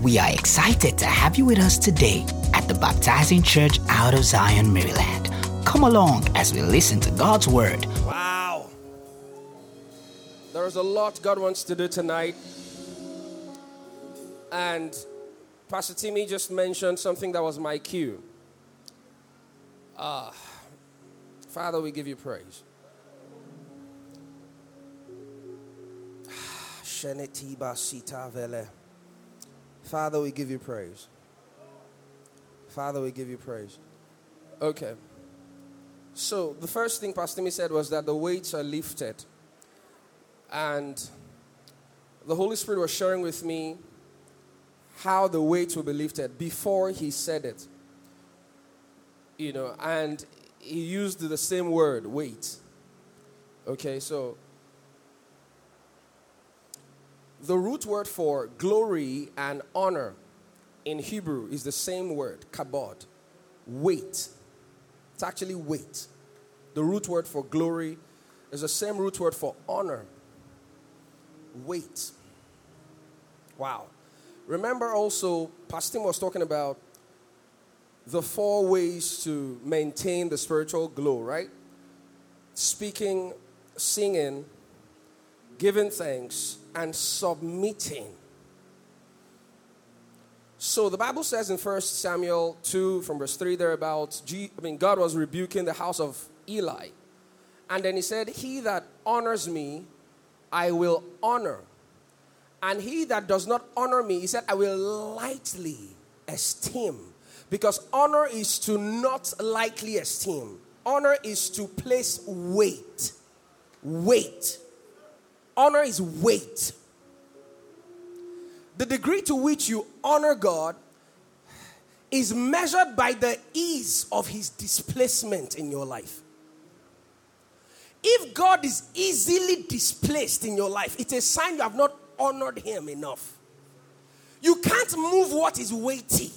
We are excited to have you with us today at the Baptizing Church out of Zion, Maryland. Come along as we listen to God's Word. Wow. There's a lot God wants to do tonight. And Pastor Timmy just mentioned something that was my cue. Ah, Father, we give you praise. Father, we give you praise. Father, we give you praise. Okay. So, the first thing Pastor Timmy said was that the weights are lifted. And the Holy Spirit was sharing with me how the weights will be lifted before he said it. You know, and he used the same word, weight. Okay, so the root word for glory and honor in Hebrew is the same word, kabod, weight. It's actually weight. The root word for glory is the same root word for honor, weight. Wow. Remember also, Pastor was talking about the four ways to maintain the spiritual glow, right? Speaking, singing, giving thanks, and submitting. So the Bible says in 1 Samuel 2, from verse 3 thereabouts, I mean, God was rebuking the house of Eli. And then he said, He that honors me, I will honor. And he that does not honor me, he said, I will lightly esteem. Because honor is to not lightly esteem, honor is to place weight. Weight. Honor is weight. The degree to which you honor God is measured by the ease of his displacement in your life. If God is easily displaced in your life, it's a sign you have not honored him enough. You can't move what is weighty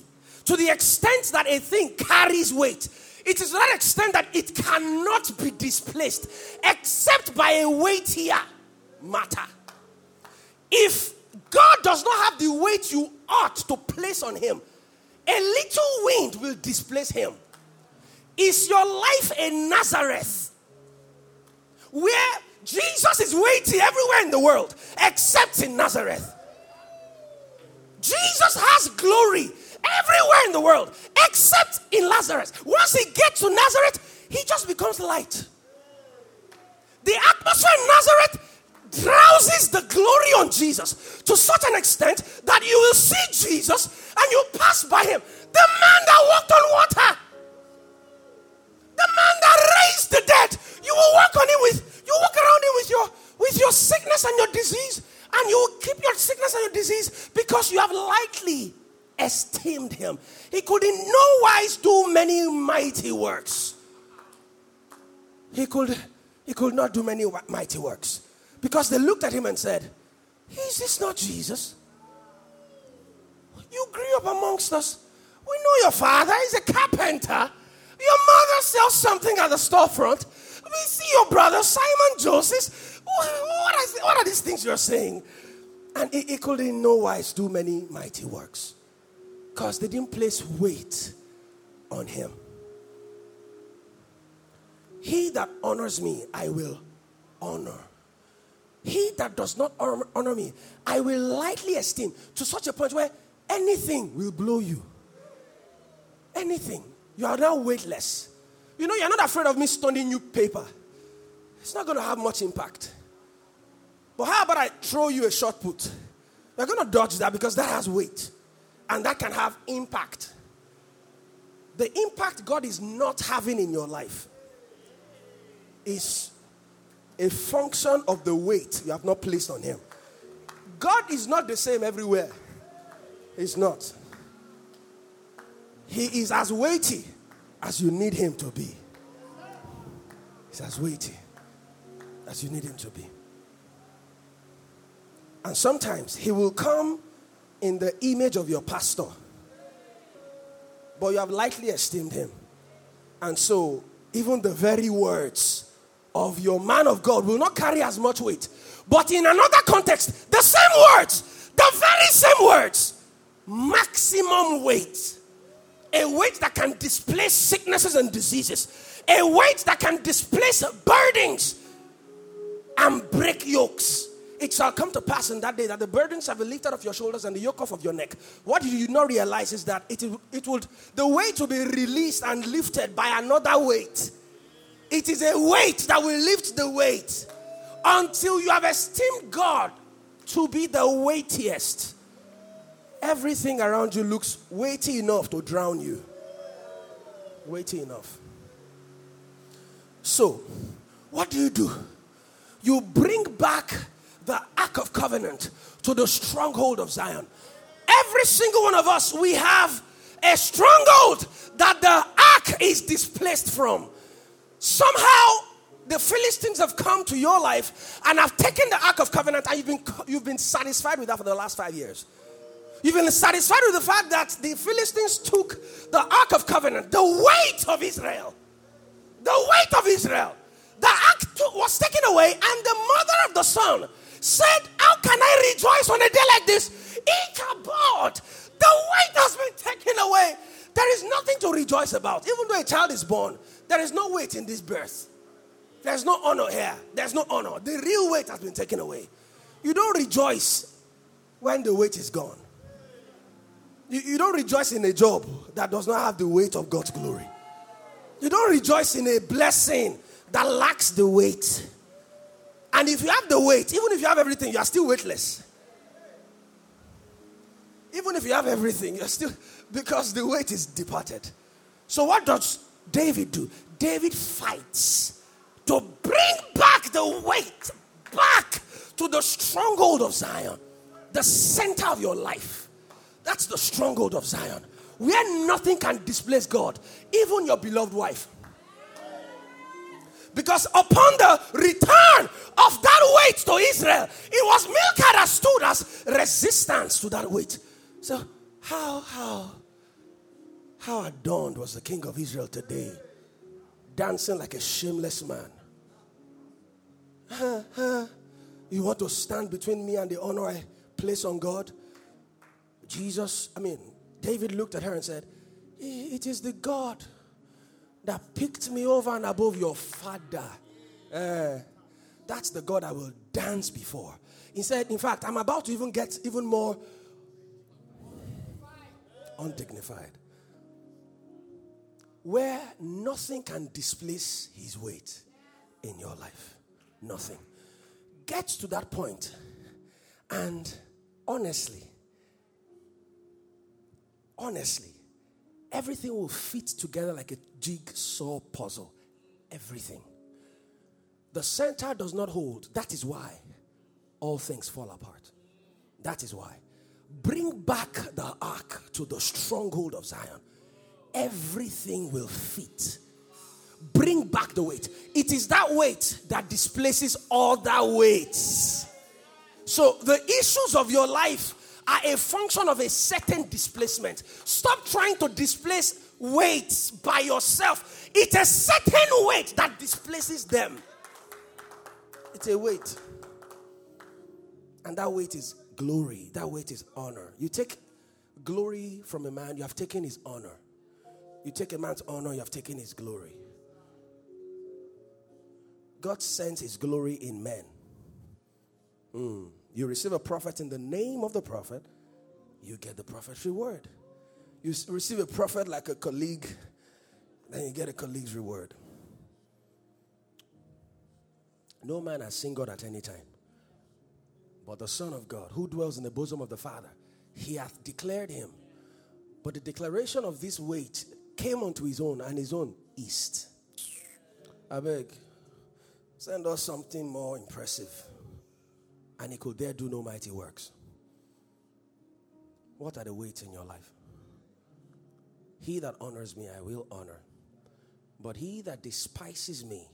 to the extent that a thing carries weight. It is to that extent that it cannot be displaced except by a weightier matter. If God does not have the weight you ought to place on him, a little wind will displace him. Is your life a Nazareth where Jesus is weighty everywhere in the world except in Nazareth? Jesus has glory everywhere in the world except in Nazareth. Once he gets to Nazareth, he just becomes light. The atmosphere in Nazareth drowses the glory on Jesus to such an extent that you will see Jesus and you pass by him. The man that walked on water, the man that raised the dead, you will walk on him with, you walk around him with your with your sickness and your disease, and you will keep your sickness and your disease because you have lightly esteemed him. He could in no wise do many mighty works. He could he could not do many mighty works because they looked at him and said, Is this not Jesus? You grew up amongst us. We know your father is a carpenter. Your mother sells something at the storefront. We see your brother, Simon Joseph. What, is, what are these things you're saying? And he, he could in no wise do many mighty works because they didn't place weight on him. He that honors me, I will honor. He that does not honor me, I will lightly esteem to such a point where anything will blow you. Anything. You are now weightless. You know, you're not afraid of me stoning you paper. It's not going to have much impact. But how about I throw you a shot put? You're going to dodge that because that has weight and that can have impact. The impact God is not having in your life is a function of the weight you have not placed on him. God is not the same everywhere. He's not. He is as weighty as you need him to be. He's as weighty as you need him to be. And sometimes he will come in the image of your pastor, but you have lightly esteemed him. And so, even the very words of your man of God will not carry as much weight. But in another context, the same words, the very same words maximum weight. A weight that can displace sicknesses and diseases. A weight that can displace burdens and break yokes. It shall come to pass in that day that the burdens be lifted off your shoulders and the yoke off of your neck. What you do not realize is that it, it would the weight will be released and lifted by another weight. It is a weight that will lift the weight until you have esteemed God to be the weightiest. Everything around you looks weighty enough to drown you. Weighty enough. So, what do you do? You bring back the Ark of Covenant to the stronghold of Zion. Every single one of us, we have a stronghold that the ark is displaced from. Somehow, the Philistines have come to your life and have taken the Ark of Covenant, and you've been, you've been satisfied with that for the last five years. You've been satisfied with the fact that the Philistines took the Ark of Covenant, the weight of Israel, the weight of Israel. The ark was taken away, and the mother of the son said, How can I rejoice on a day like this? Ichabod, the weight has been taken away. There is nothing to rejoice about. Even though a child is born, there is no weight in this birth. There's no honor here. There's no honor. The real weight has been taken away. You don't rejoice when the weight is gone. You, you don't rejoice in a job that does not have the weight of God's glory. You don't rejoice in a blessing that lacks the weight. And if you have the weight, even if you have everything, you are still weightless. Even if you have everything, you're still, because the weight is departed. So, what does David do? David fights to bring back the weight back to the stronghold of Zion, the center of your life. That's the stronghold of Zion, where nothing can displace God, even your beloved wife. Because upon the return of that weight to Israel, it was Michal that stood as resistance to that weight. So, how, how, how adorned was the king of Israel today, dancing like a shameless man? You want to stand between me and the honor I place on God? Jesus, I mean, David looked at her and said, It is the God that picked me over and above your father. Uh, that's the God I will dance before. He said, In fact, I'm about to even get even more undignified. Where nothing can displace his weight in your life. Nothing. Get to that point and honestly, honestly, everything will fit together like a jigsaw puzzle. Everything. The center does not hold. That is why all things fall apart. That is why. Bring back the ark to the stronghold of Zion. Everything will fit. Bring back the weight. It is that weight that displaces all that weights. So the issues of your life are a function of a certain displacement. Stop trying to displace weights by yourself. It's a certain weight that displaces them. It's a weight. And that weight is glory. That weight is honor. You take glory from a man, you have taken his honor. You take a man's honor, you have taken his glory. God sends his glory in men. Mm. You receive a prophet in the name of the prophet, you get the prophet's reward. You receive a prophet like a colleague, then you get a colleague's reward. No man has seen God at any time. But the Son of God, who dwells in the bosom of the Father, he hath declared him. But the declaration of this weight came unto his own, and his own east. I beg, send us something more impressive and he could there do no mighty works. What are the weights in your life? He that honors me, I will honor. But he that despises me,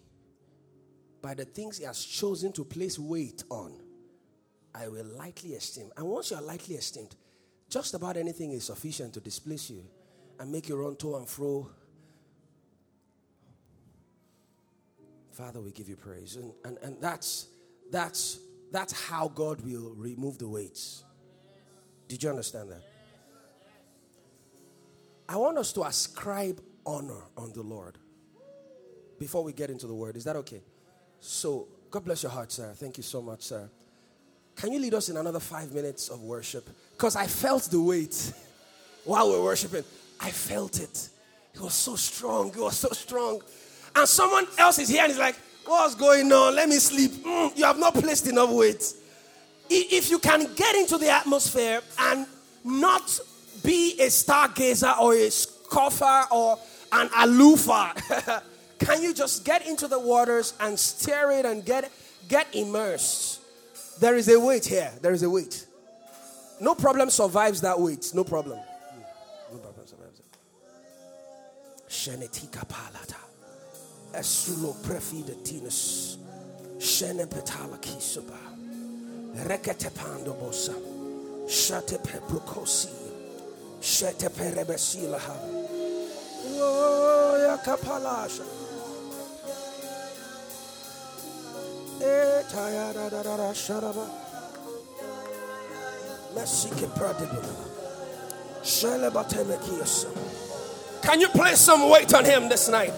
by the things he has chosen to place weight on, I will lightly esteem. And once you are lightly esteemed, just about anything is sufficient to displace you and make you run to and fro. Father, we give you praise. And, and, and that's, that's that's how God will remove the weights. Did you understand that? I want us to ascribe honor on the Lord before we get into the word. Is that okay? So, God bless your heart, sir. Thank you so much, sir. Can you lead us in another five minutes of worship? Because I felt the weight while we are worshiping. I felt it. It was so strong. It was so strong. And someone else is here and is like, What's going on? Let me sleep. Mm, you have not placed enough weight. If you can get into the atmosphere and not be a stargazer or a scoffer or an aloofer, can you just get into the waters and steer it and get, get immersed? There is a weight here. There is a weight. No problem survives that weight. No problem. Shenetika palata. Esulo prefide tinus. Shene petala kisuba. Rekete pando bosa. Shate peprukosi. Shete perebesila ha. Oh, ya kapalasha. Eh, tayara da da da sharaba. Mesike pradibuna. Shele batemekiasa. Can you place some weight on him this night?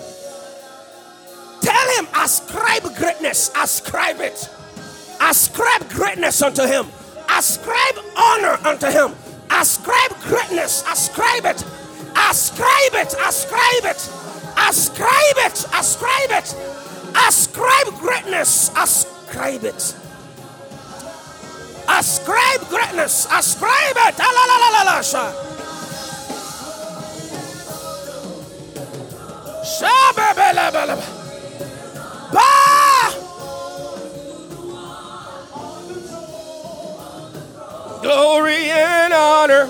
Tell him, ascribe greatness, ascribe it. Ascribe greatness unto him. Ascribe honor unto him. Ascribe greatness, ascribe it. Ascribe it, ascribe it. Ascribe it, ascribe it. Ascribe greatness, ascribe it. Ascribe greatness, ascribe it. Ah, Glory and honor,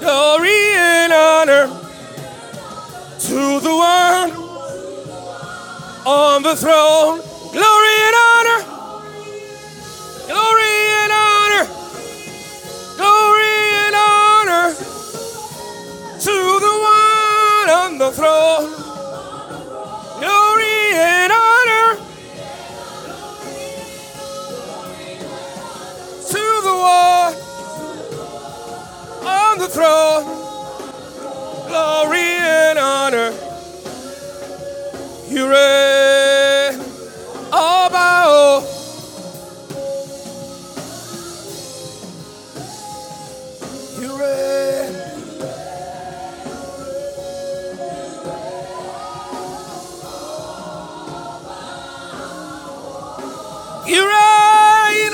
glory and honor. To the one on the throne. Glory and honor, glory and honor, glory and honor. To the one on the throne. Glory and honor to the one on the throne. Glory and honor. You reign about. You You reign.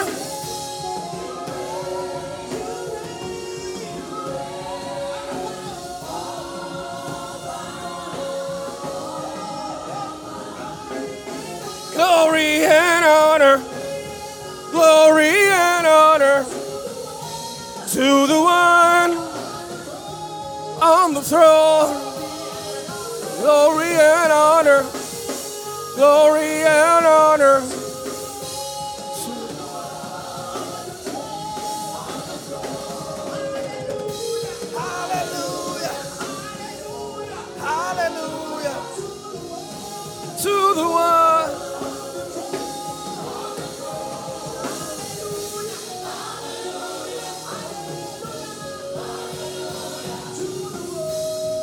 Glory and honor, glory and honor to the one on the throne. Glory and honor, glory and honor.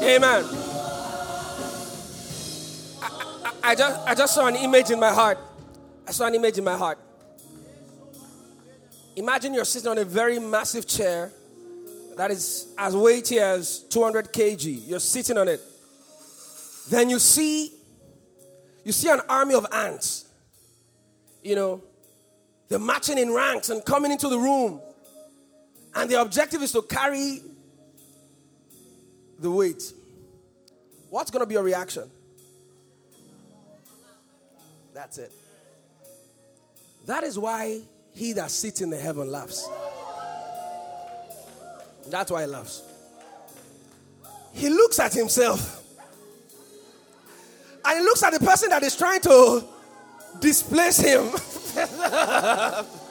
Amen. I, I, I just, I just saw an image in my heart. I saw an image in my heart. Imagine you're sitting on a very massive chair that is as weighty as 200 kg. You're sitting on it. Then you see, you see an army of ants. You know, they're marching in ranks and coming into the room. And the objective is to carry the weight. What's going to be your reaction? That's it. That is why he that sits in the heaven laughs. That's why he laughs. He looks at himself and he looks at the person that is trying to displace him.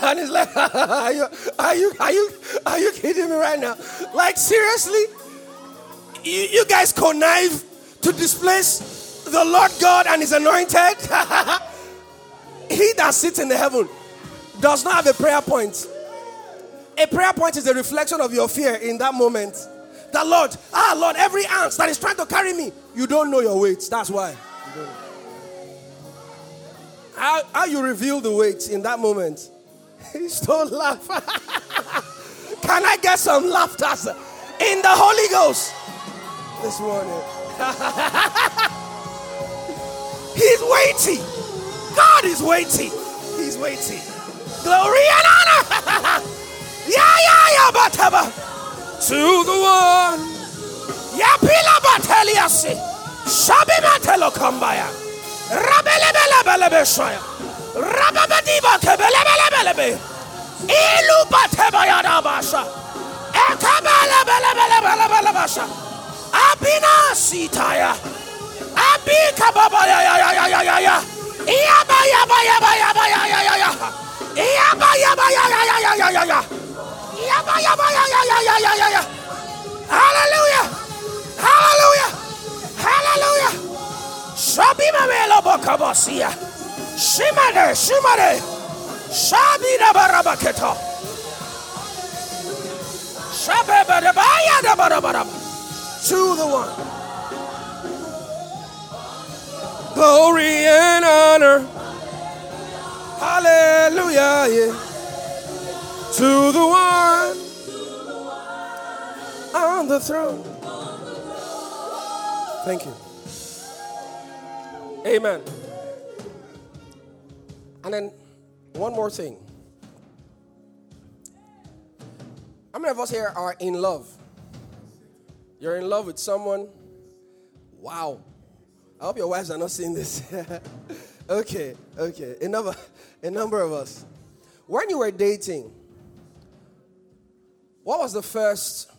and he's like, are you, are you, are you, are you kidding me right now? Like, seriously? You, you guys connive to displace the Lord God and his anointed? he that sits in the heaven does not have a prayer point. A prayer point is a reflection of your fear in that moment. The Lord, ah, Lord, every ant that is trying to carry me, you don't know your weight. That's why. How, how you reveal the weight in that moment? Don't laugh. Can I get some laughter in the Holy Ghost this morning? He's waiting. God is waiting. He's waiting. Glory and honor. yeah, yeah, yeah, but uh, to the one. Yapila bateliasi. Shabi matelo kambaya. Rabelebelebelebeshaya. Hallelujah. Hallelujah. Hallelujah. Shabima. Shimade, shimade. Shabida barabaketo. Shabeba de baya de barabaraba. To the one. Glory and honor. Hallelujah. Yeah to the one on the throne. Thank you. Amen. And then one more thing. How many of us here are in love? You're in love with someone? Wow. I hope your wives are not seeing this. okay, okay. A number, a number of us. When you were dating, what was the first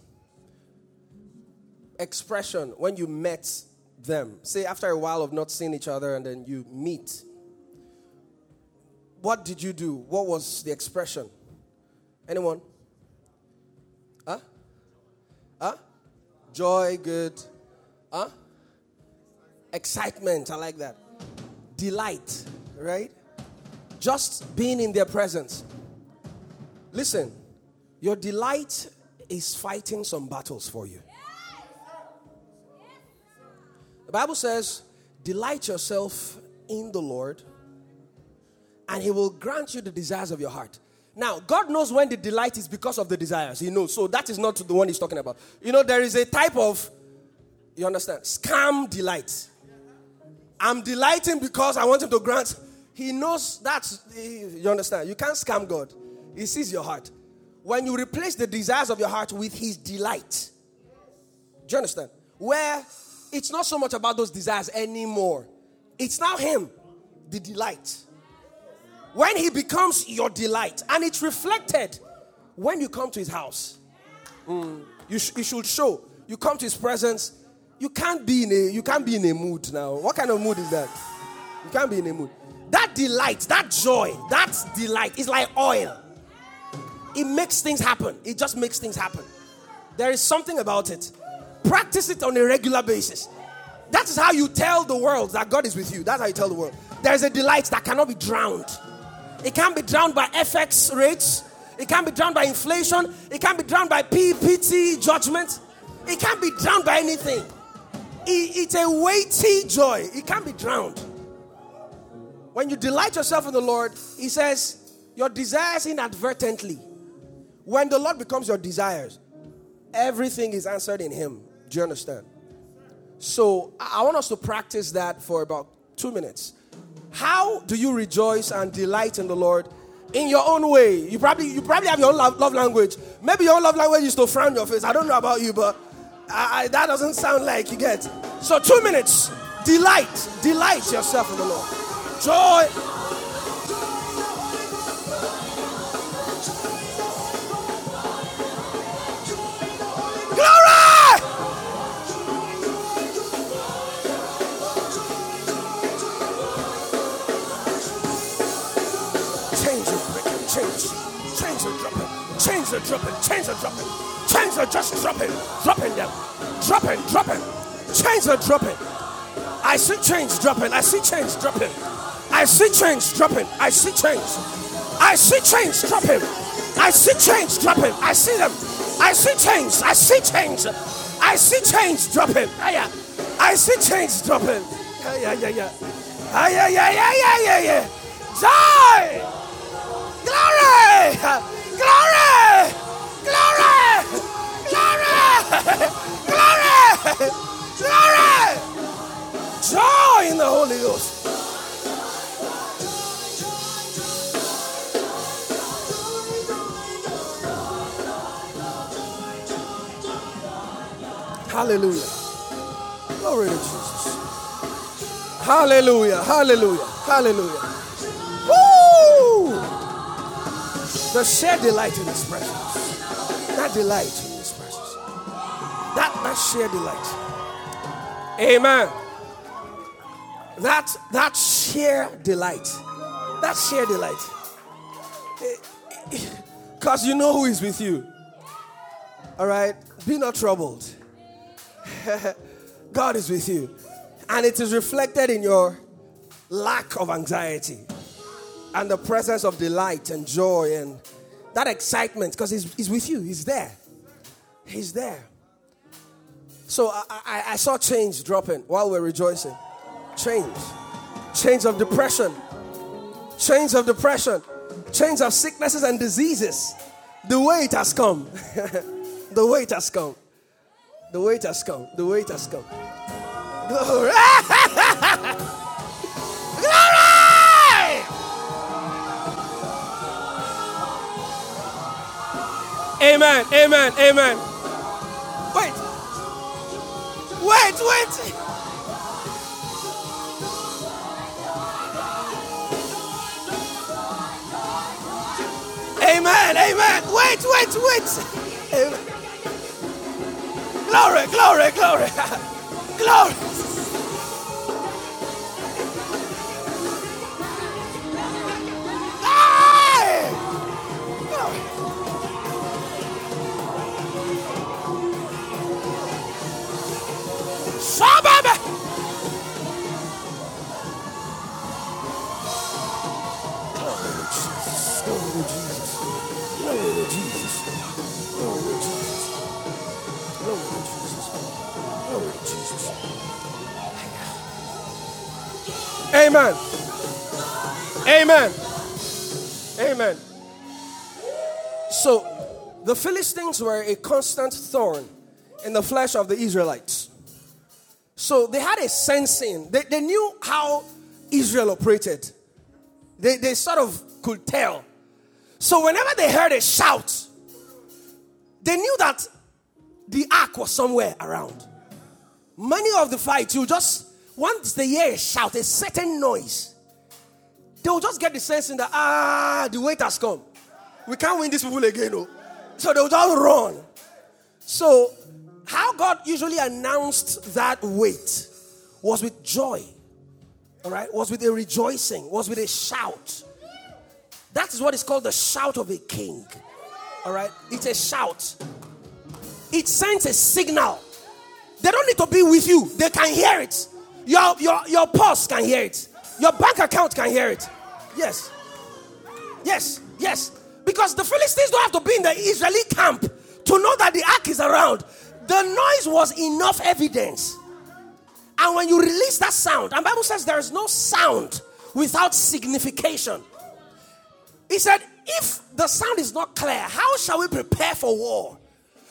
expression when you met them? Say, after a while of not seeing each other and then you meet. What did you do? What was the expression? Anyone? Huh? Huh? Joy, good. Huh? Excitement, I like that. Delight, right? Just being in their presence. Listen, your delight is fighting some battles for you. The Bible says, Delight yourself in the Lord, and He will grant you the desires of your heart. Now, God knows when the delight is because of the desires. He knows. So that is not the one He's talking about. You know, there is a type of, you understand, scam delight. I'm delighting because I want Him to grant. He knows that's, you understand. You can't scam God, He sees your heart when you replace the desires of your heart with his delight. Do you understand? Where it's not so much about those desires anymore. It's now him, the delight. When he becomes your delight, and it's reflected when you come to his house. Mm, you, sh- you should show. You come to his presence. You can't be in a you can't be in a mood now. What kind of mood is that? You can't be in a mood. That delight, that joy, that delight is like oil it makes things happen. It just makes things happen. There is something about it. Practice it on a regular basis. That is how you tell the world that God is with you. That's how you tell the world. There is a delight that cannot be drowned. It can't be drowned by FX rates. It can't be drowned by inflation. It can't be drowned by PPT judgment. It can't be drowned by anything. It, it's a weighty joy. It can't be drowned. When you delight yourself in the Lord, He says, Your desires inadvertently when the Lord becomes your desires, everything is answered in Him. Do you understand? So I want us to practice that for about two minutes. How do you rejoice and delight in the Lord in your own way? You probably you probably have your own love, love language. Maybe your love language is to frown your face. I don't know about you, but I, I, that doesn't sound like you get. So two minutes, delight, delight yourself in the Lord. Joy, Chains are dropping, chains are dropping, chains are just dropping, dropping them, dropping, dropping. Chains are dropping. I see chains dropping. I see chains dropping. I see chains dropping. I see chains. I see chains dropping. I see chains dropping. I see them. I see chains. I see chains. I see change dropping. I see change dropping. Yeah, yeah, yeah, yeah. Ah, yeah, yeah, yeah, yeah, yeah, yeah. Joy! Glory! Glory! Glory! Glory! Glory! Joy in the Holy Ghost. Hallelujah. Glory to Jesus. Hallelujah. Hallelujah. Hallelujah. The sheer delight in His presence. That delight in His presence. That, that sheer delight. Amen. That, that sheer delight. That sheer delight. Because you know who is with you. All right? Be not troubled. God is with you. And it is reflected in your lack of anxiety and the presence of delight and joy and that excitement because he's, he's with you. He's there. He's there. So I, I, I saw change dropping while we're rejoicing. Change. Change of depression. Change of depression. Change of sicknesses and diseases. The way it has come. the way it has come. The weight has come. The weight has come. Amen. Amen. Amen. Wait. Wait, wait. Amen. Amen. Wait, wait, wait. Amen. Glory, glory, glory. glory. Shababa. Jesus. Jesus. Jesus. Jesus. Jesus. Jesus. Amen. Amen. Amen. So, the Philistines were a constant thorn in the flesh of the Israelites. So, they had a sensing, they, they knew how Israel operated. They, they sort of could tell. So, whenever they heard a shout, they knew that the ark was somewhere around. Many of the fights, you just, once they hear a shout, a certain noise, they will just get the sense in that, ah, the weight has come. We can't win this people again. No. So they'll just run. So, how God usually announced that weight was with joy, all right, was with a rejoicing, was with a shout. That is what is called the shout of a king, all right? It's a shout it sends a signal. They don't need to be with you, they can hear it. Your, your, your pulse can hear it, your bank account can hear it. Yes. Yes, yes. Because the Philistines don't have to be in the Israeli camp to know that the ark is around. The noise was enough evidence. And when you release that sound, and Bible says there is no sound without signification. He said, if the sound is not clear, how shall we prepare for war?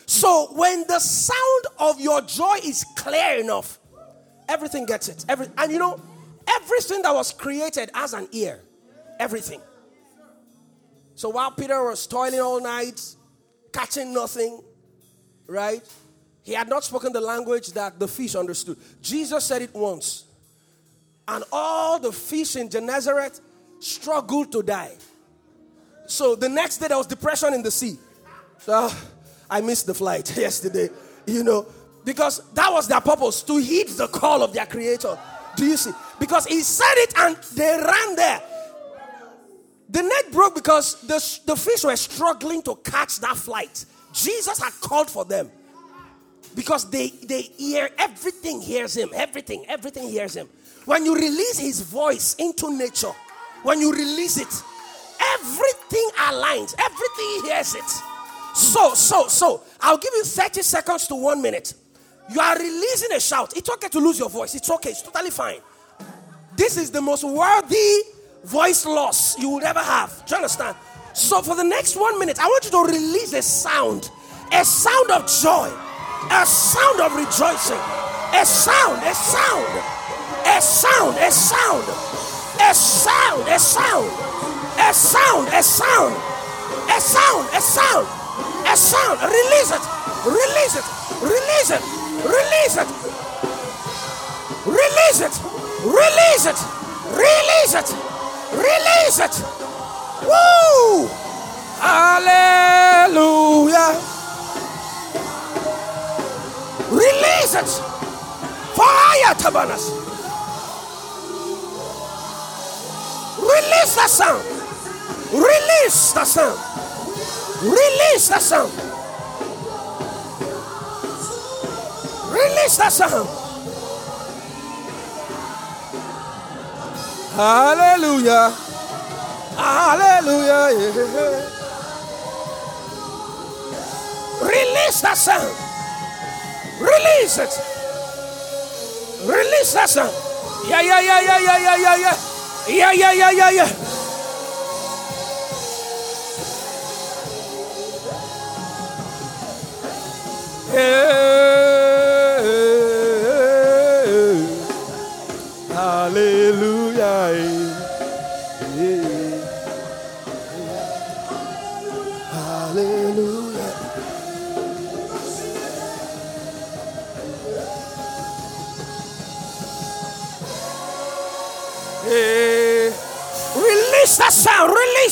So when the sound of your joy is clear enough, everything gets it. Every, and you know, everything that was created has an ear. Everything. So while Peter was toiling all night, catching nothing, right? He had not spoken the language that the fish understood. Jesus said it once. And all the fish in Gennesaret struggled to die. So the next day there was depression in the sea. So I missed the flight yesterday, you know, because that was their purpose to heed the call of their creator. Do you see? Because he said it and they ran there. The net broke because the, the fish were struggling to catch that flight. Jesus had called for them because they, they hear everything hears him everything everything hears him when you release his voice into nature when you release it everything aligns everything hears it so, so, so, I'll give you 30 seconds to one minute. You are releasing a shout. It's okay to lose your voice. It's okay. It's totally fine. This is the most worthy voice loss you will ever have. Do you understand? So for the next one minute, I want you to release a sound, a sound of joy, a sound of rejoicing, a sound, a sound, a sound, a sound, a sound, a sound, a sound, a sound, a sound, a sound, a sound. Release it, release it, release it, release it, release it, release it, release it, release it. Woo! Hallelujah. Release it. Fire, Tabanas. Release the sound. Release the sound. Release the sound. Release the sound. Hallelujah. Hallelujah. Release that sound. Release it. Release that sound. Yeah, yeah, yeah, yeah, yeah, yeah, yeah, yeah. Yeah, yeah, yeah, yeah, yeah. Hallelujah.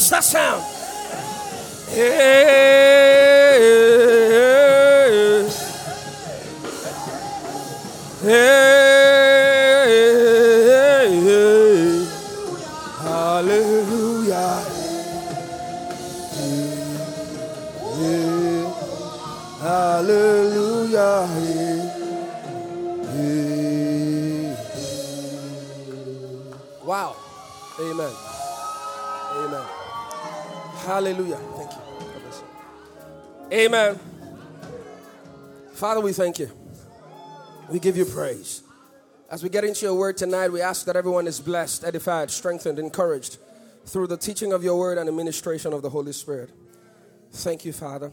Release that sound. Hey, Hallelujah. Thank you. Amen. Father, we thank you. We give you praise. As we get into your word tonight, we ask that everyone is blessed, edified, strengthened, encouraged through the teaching of your word and the administration of the Holy Spirit. Thank you, Father,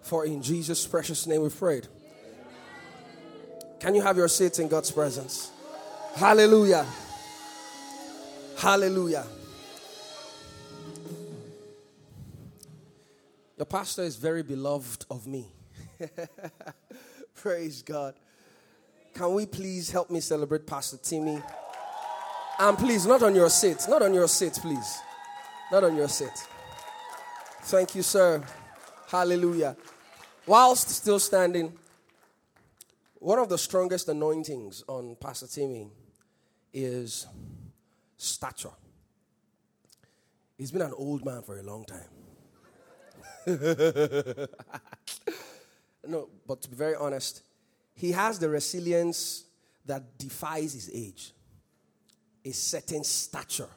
for in Jesus' precious name we've prayed. Can you have your seats in God's presence? Hallelujah. Hallelujah. Your pastor is very beloved of me. Praise God. Can we please help me celebrate Pastor Timmy? And please, not on your seat. Not on your seat, please. Not on your seat. Thank you, sir. Hallelujah. Whilst still standing, one of the strongest anointings on Pastor Timmy is stature. He's been an old man for a long time. no, but to be very honest, he has the resilience that defies his age, a certain stature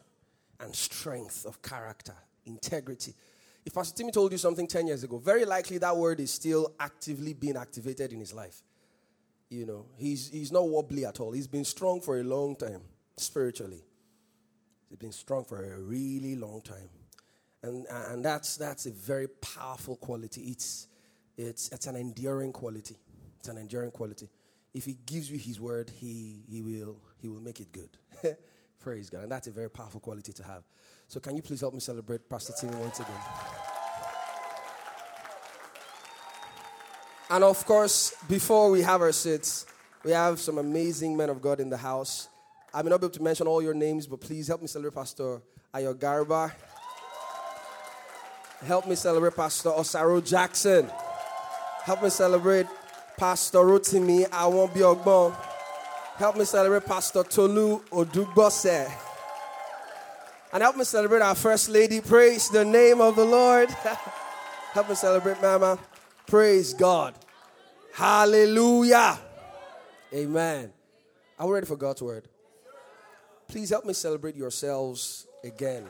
and strength of character, integrity. If Pastor Timmy told you something 10 years ago, very likely that word is still actively being activated in his life. You know, he's, he's not wobbly at all. He's been strong for a long time, spiritually. He's been strong for a really long time. And, and that's, that's a very powerful quality. It's, it's, it's an enduring quality. It's an enduring quality. If he gives you his word, he, he, will, he will make it good. Praise God. And that's a very powerful quality to have. So, can you please help me celebrate Pastor Timmy once again? And of course, before we have our seats, we have some amazing men of God in the house. I may not be able to mention all your names, but please help me celebrate Pastor Ayo Garba. Help me celebrate Pastor Osaro Jackson. Help me celebrate Pastor Rotimi Awonbiogbon. Help me celebrate Pastor Tolu Odugbose. And help me celebrate our First Lady. Praise the name of the Lord. help me celebrate Mama. Praise God. Hallelujah. Amen. Are we ready for God's word? Please help me celebrate yourselves again.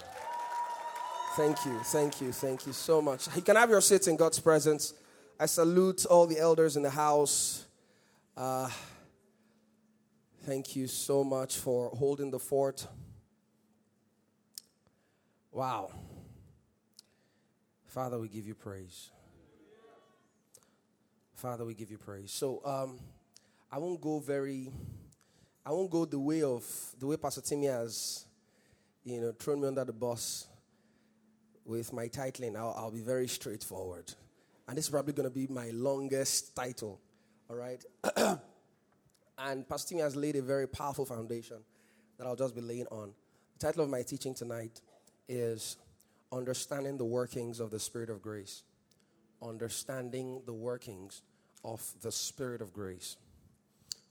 Thank you, thank you, thank you so much. You can have your seat in God's presence. I salute all the elders in the house. Uh, thank you so much for holding the fort. Wow. Father, we give you praise. Father, we give you praise. So, um, I won't go very, I won't go the way of the way Pastor Timmy has, you know, thrown me under the bus with my titling. I'll, I'll be very straightforward, and this is probably going to be my longest title. All right, and Pastor Timmy has laid a very powerful foundation that I'll just be laying on. The title of my teaching tonight is understanding the workings of the Spirit of grace. Understanding the workings of the Spirit of grace.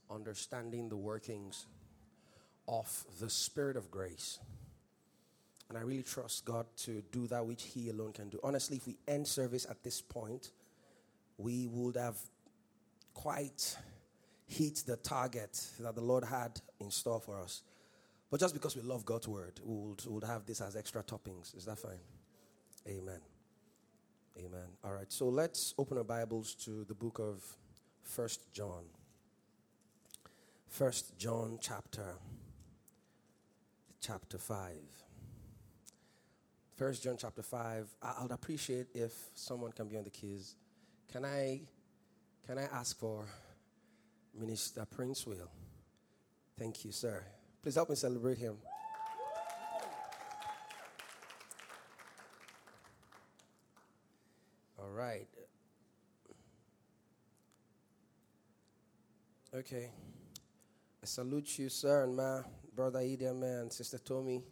Understanding the workings of the Spirit of grace. And I really trust God to do that which He alone can do. Honestly, if we end service at this point, we would have quite hit the target that the Lord had in store for us. But just because we love God's word, we would, we would have this as extra toppings. Is that fine? Amen. Amen. All right, so let's open our Bibles to the book of First John. First John chapter chapter 5. First John chapter 5. I, would appreciate if someone can be on the keys. Can I can I ask for Minister Prince Will? Thank you, sir. Please help me celebrate him. All right. Okay. I salute you, sir, and my brother Idiam and sister Tommy.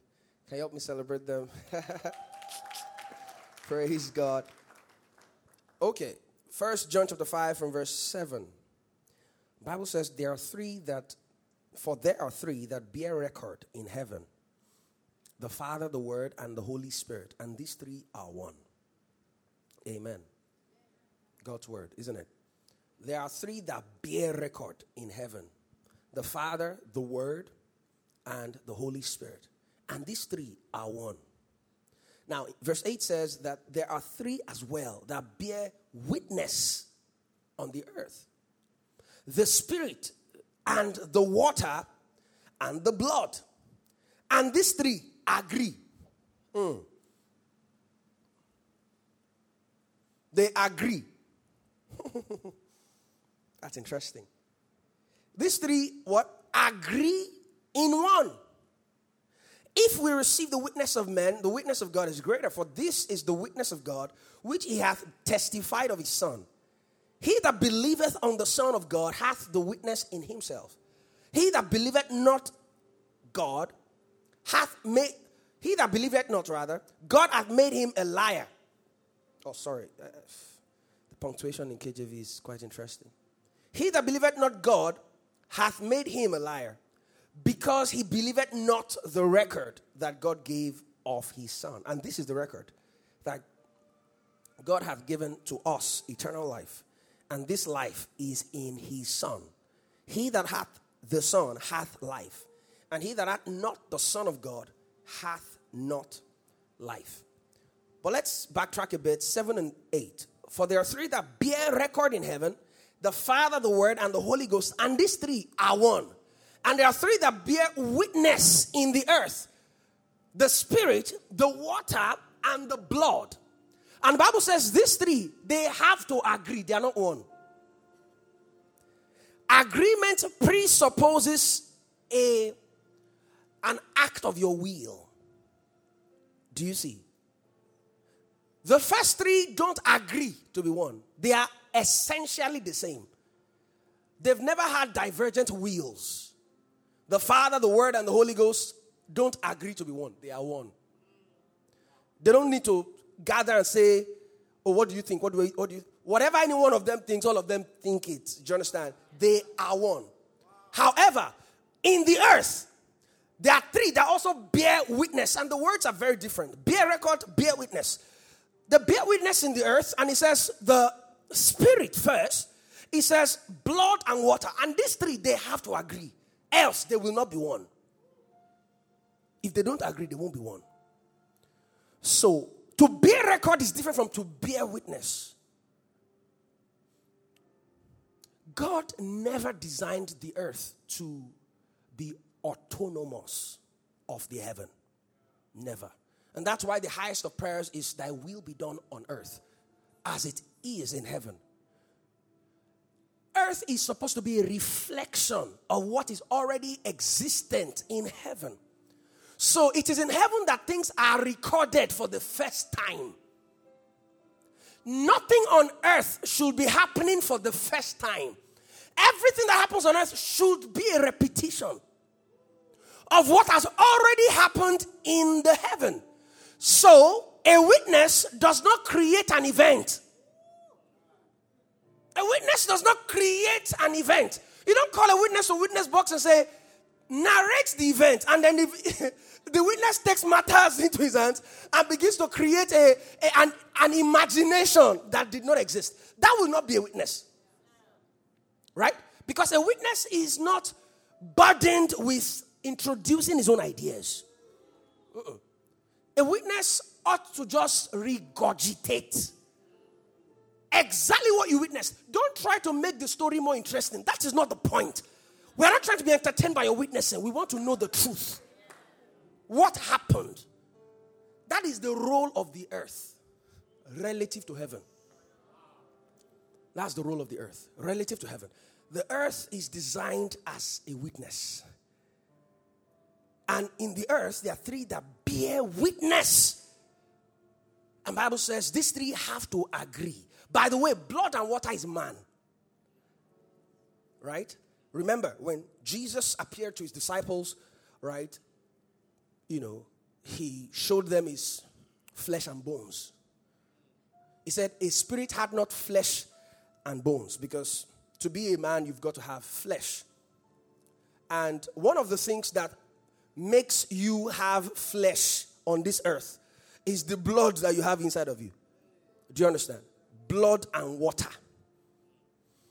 Can you help me celebrate them? Praise God. Okay. First John chapter 5 from verse 7. Bible says there are three that for there are three that bear record in heaven the Father, the Word, and the Holy Spirit. And these three are one. Amen. God's Word, isn't it? There are three that bear record in heaven the Father, the Word, and the Holy Spirit. And these three are one. Now, verse 8 says that there are three as well that bear witness on the earth the Spirit, and the water and the blood. And these three agree. Mm. They agree. That's interesting. These three what agree in one. If we receive the witness of men, the witness of God is greater, for this is the witness of God which he hath testified of his Son. He that believeth on the Son of God hath the witness in himself. He that believeth not God hath made, he that believeth not, rather, God hath made him a liar. Oh, sorry. Uh, the punctuation in KJV is quite interesting. He that believeth not God hath made him a liar, because he believed not the record that God gave of his Son. And this is the record that God hath given to us eternal life and this life is in his Son. He that hath the Son hath life, and he that hath not the Son of God hath not life. But let's backtrack a bit 7 and 8. For there are three that bear record in heaven the Father, the Word, and the Holy Ghost, and these three are one. And there are three that bear witness in the earth the Spirit, the water, and the blood. And the Bible says these three, they have to agree. They are not one. Agreement presupposes a, an act of your will. Do you see? The first three don't agree to be one. They are essentially the same. They've never had divergent wills. The Father, the Word, and the Holy Ghost don't agree to be one. They are one. They don't need to gather and say, Oh, what do you think? What do, we, what do you whatever any one of them thinks, all of them think it. Do you understand? They are one. However, in the earth, there are three that also bear witness, and the words are very different. Bear record, bear witness. The bear witness in the earth, and it says the spirit first. It says blood and water, and these three they have to agree, else they will not be one. If they don't agree, they won't be one. So to bear record is different from to bear witness. God never designed the earth to be autonomous of the heaven. Never. And that's why the highest of prayers is, Thy will be done on earth as it is in heaven. Earth is supposed to be a reflection of what is already existent in heaven. So it is in heaven that things are recorded for the first time. Nothing on earth should be happening for the first time. Everything that happens on earth should be a repetition of what has already happened in the heaven. So, a witness does not create an event. A witness does not create an event. You don't call a witness a witness box and say, narrate the event, and then the, the witness takes matters into his hands and begins to create a, a, an, an imagination that did not exist. That will not be a witness. Right? Because a witness is not burdened with introducing his own ideas. Uh-uh. A witness ought to just regurgitate exactly what you witnessed. Don't try to make the story more interesting. That is not the point. We're not trying to be entertained by your witnessing. We want to know the truth. What happened? That is the role of the earth relative to heaven. That's the role of the earth relative to heaven. The earth is designed as a witness. And in the earth, there are three that bear witness. And Bible says these three have to agree. By the way, blood and water is man. Right? Remember, when Jesus appeared to his disciples, right? You know, he showed them his flesh and bones. He said, A spirit had not flesh and bones because to be a man, you've got to have flesh. And one of the things that makes you have flesh on this earth is the blood that you have inside of you. Do you understand? Blood and water.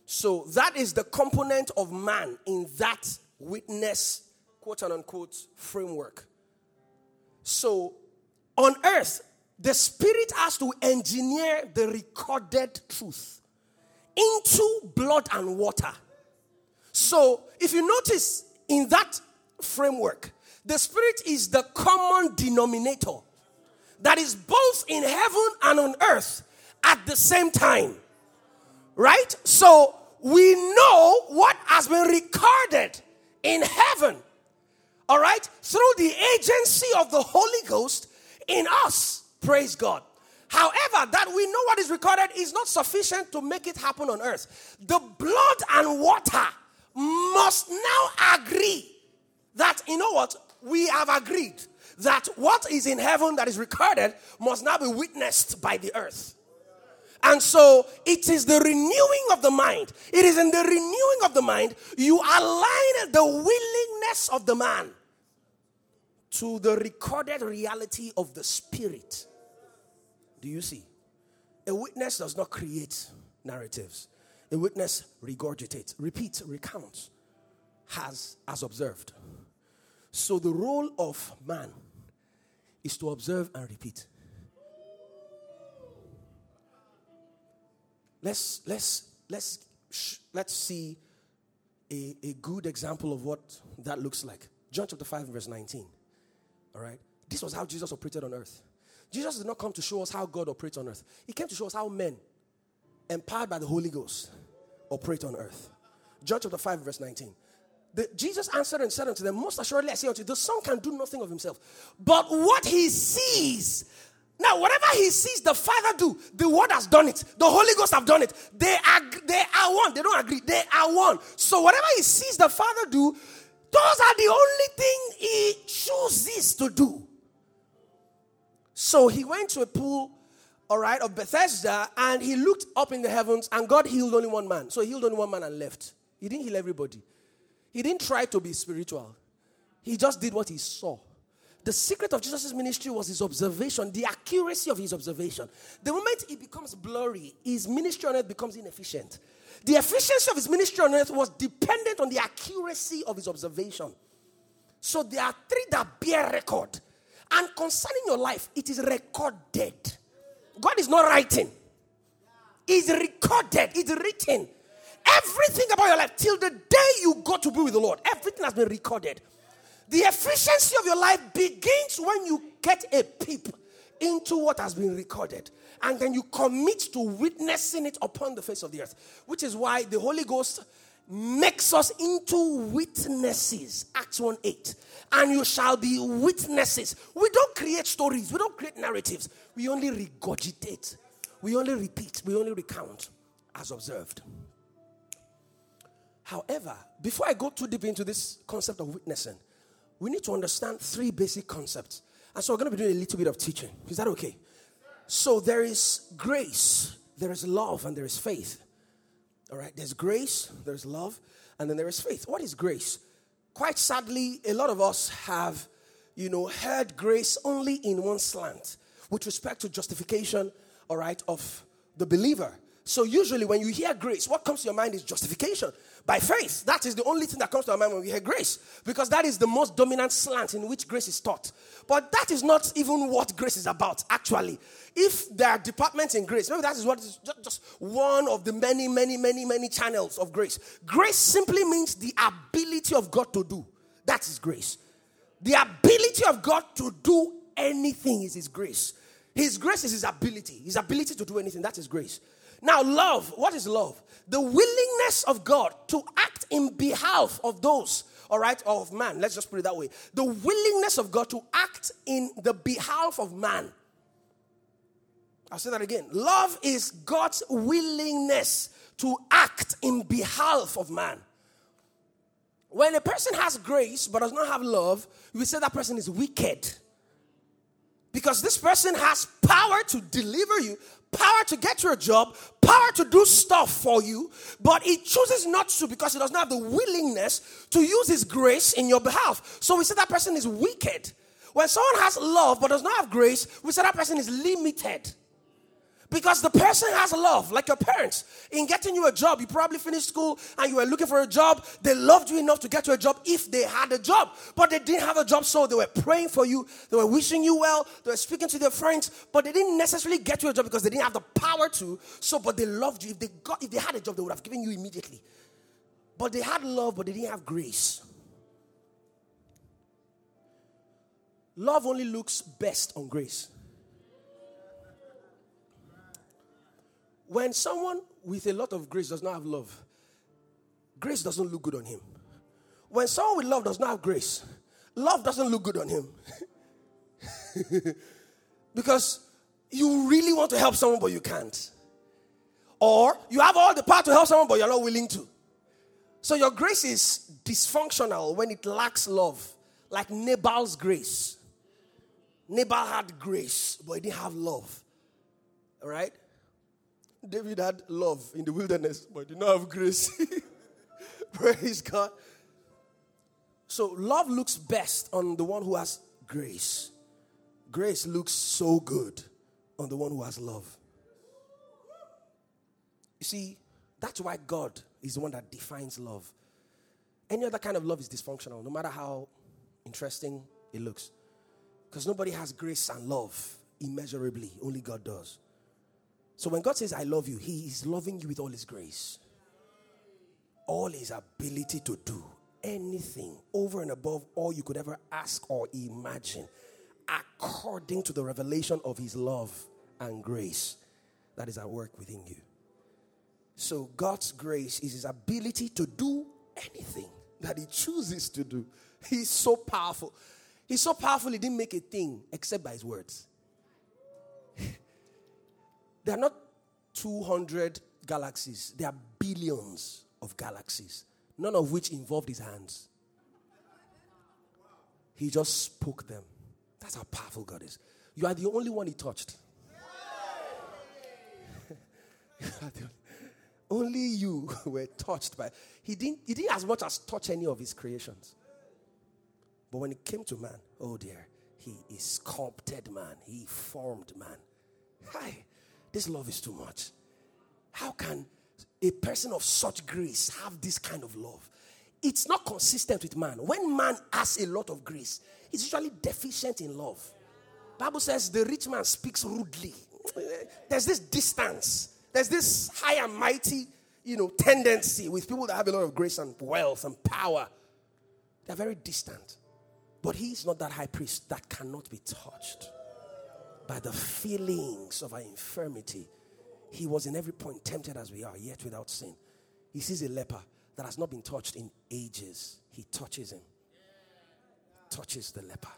So that is the component of man in that witness, quote unquote, framework. So on earth, the spirit has to engineer the recorded truth into blood and water. So if you notice in that framework, the Spirit is the common denominator that is both in heaven and on earth at the same time. Right? So we know what has been recorded in heaven. All right? Through the agency of the Holy Ghost in us. Praise God. However, that we know what is recorded is not sufficient to make it happen on earth. The blood and water must now agree that, you know what, we have agreed that what is in heaven that is recorded must now be witnessed by the earth. And so it is the renewing of the mind. It is in the renewing of the mind you align the willingness of the man to the recorded reality of the spirit. Do you see? A witness does not create narratives. A witness regurgitates, repeats, recounts, has as observed. So the role of man is to observe and repeat. Let's let's let's let's see a, a good example of what that looks like. John chapter 5 verse 19. All right? This was how Jesus operated on earth. Jesus did not come to show us how God operates on earth. He came to show us how men empowered by the Holy Ghost operate on earth. John chapter 5 verse 19. The, Jesus answered and said unto them, Most assuredly I say unto you, the Son can do nothing of himself. But what he sees, now whatever he sees the Father do, the Word has done it. The Holy Ghost have done it. They are, they are one. They don't agree. They are one. So whatever he sees the Father do, those are the only thing he chooses to do. So he went to a pool, all right, of Bethesda, and he looked up in the heavens, and God healed only one man. So he healed only one man and left. He didn't heal everybody. He didn't try to be spiritual, he just did what he saw. The secret of Jesus' ministry was his observation, the accuracy of his observation. The moment he becomes blurry, his ministry on earth becomes inefficient. The efficiency of his ministry on earth was dependent on the accuracy of his observation. So there are three that bear record. And concerning your life, it is recorded. God is not writing, it's recorded, it's written. Everything about your life, till the day you go to be with the Lord, everything has been recorded. The efficiency of your life begins when you get a peep into what has been recorded. And then you commit to witnessing it upon the face of the earth. Which is why the Holy Ghost makes us into witnesses. Acts 1 8. And you shall be witnesses. We don't create stories, we don't create narratives. We only regurgitate, we only repeat, we only recount as observed. However, before I go too deep into this concept of witnessing, we need to understand three basic concepts. And so we're going to be doing a little bit of teaching. Is that okay? So there is grace, there is love, and there is faith. All right, there's grace, there's love, and then there is faith. What is grace? Quite sadly, a lot of us have, you know, heard grace only in one slant with respect to justification, all right, of the believer. So usually when you hear grace, what comes to your mind is justification by faith. That is the only thing that comes to our mind when we hear grace, because that is the most dominant slant in which grace is taught. But that is not even what grace is about, actually. If there are departments in grace, maybe that is what is just one of the many, many, many, many channels of grace. Grace simply means the ability of God to do. That is grace. The ability of God to do anything is His grace. His grace is His ability. His ability to do anything. That is grace. Now, love, what is love? The willingness of God to act in behalf of those, all right, of man. Let's just put it that way. The willingness of God to act in the behalf of man. I'll say that again. Love is God's willingness to act in behalf of man. When a person has grace but does not have love, we say that person is wicked. Because this person has power to deliver you, power to get you a job, power to do stuff for you, but he chooses not to because he does not have the willingness to use his grace in your behalf. So we say that person is wicked. When someone has love but does not have grace, we say that person is limited. Because the person has love, like your parents. In getting you a job, you probably finished school and you were looking for a job. They loved you enough to get you a job if they had a job. But they didn't have a job, so they were praying for you. They were wishing you well. They were speaking to their friends, but they didn't necessarily get you a job because they didn't have the power to. So, but they loved you. If they got, if they had a job, they would have given you immediately. But they had love, but they didn't have grace. Love only looks best on grace. When someone with a lot of grace does not have love, grace doesn't look good on him. When someone with love does not have grace, love doesn't look good on him. because you really want to help someone, but you can't. Or you have all the power to help someone, but you're not willing to. So your grace is dysfunctional when it lacks love, like Nabal's grace. Nabal had grace, but he didn't have love. All right? David had love in the wilderness, but did not have grace. Praise God. So, love looks best on the one who has grace. Grace looks so good on the one who has love. You see, that's why God is the one that defines love. Any other kind of love is dysfunctional, no matter how interesting it looks. Because nobody has grace and love immeasurably, only God does. So when God says, I love you, He is loving you with all His grace, all His ability to do anything over and above all you could ever ask or imagine, according to the revelation of His love and grace that is at work within you. So God's grace is His ability to do anything that He chooses to do. He's so powerful. He's so powerful, He didn't make a thing except by His words. There are not 200 galaxies, there are billions of galaxies, none of which involved his hands. He just spoke them. That's how powerful God is. You are the only one he touched. only you were touched by. He didn't, he didn't as much as touch any of his creations. But when it came to man, oh dear, he is sculpted man. He formed man. Hi. This love is too much. How can a person of such grace have this kind of love? It's not consistent with man. When man has a lot of grace, he's usually deficient in love. Bible says the rich man speaks rudely. There's this distance. There's this high and mighty, you know, tendency with people that have a lot of grace and wealth and power. They're very distant. But he's not that high priest that cannot be touched by the feelings of our infirmity. He was in every point tempted as we are, yet without sin. He sees a leper that has not been touched in ages. He touches him, touches the leper.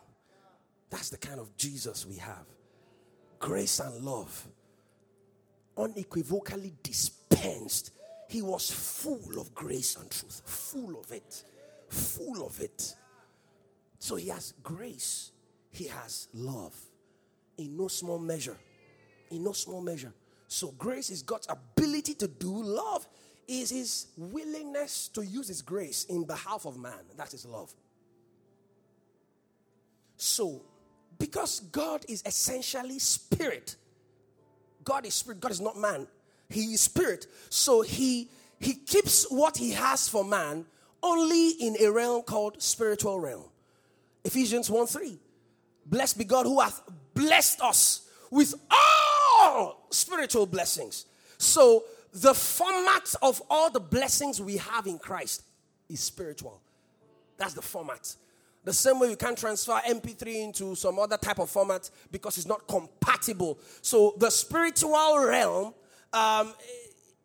That's the kind of Jesus we have. Grace and love, unequivocally dispensed. He was full of grace and truth, full of it, full of it. So he has grace, he has love in no small measure. In no small measure. So grace is God's ability to do. Love is his willingness to use his grace in behalf of man. That is love. So, because God is essentially spirit, God is spirit, God is not man. He is spirit. So he he keeps what he has for man only in a realm called spiritual realm. Ephesians 1 3. Blessed be God who hath blessed us with all spiritual blessings. So, the format of all the blessings we have in Christ is spiritual. That's the format. The same way you can't transfer MP3 into some other type of format because it's not compatible. So, the spiritual realm um,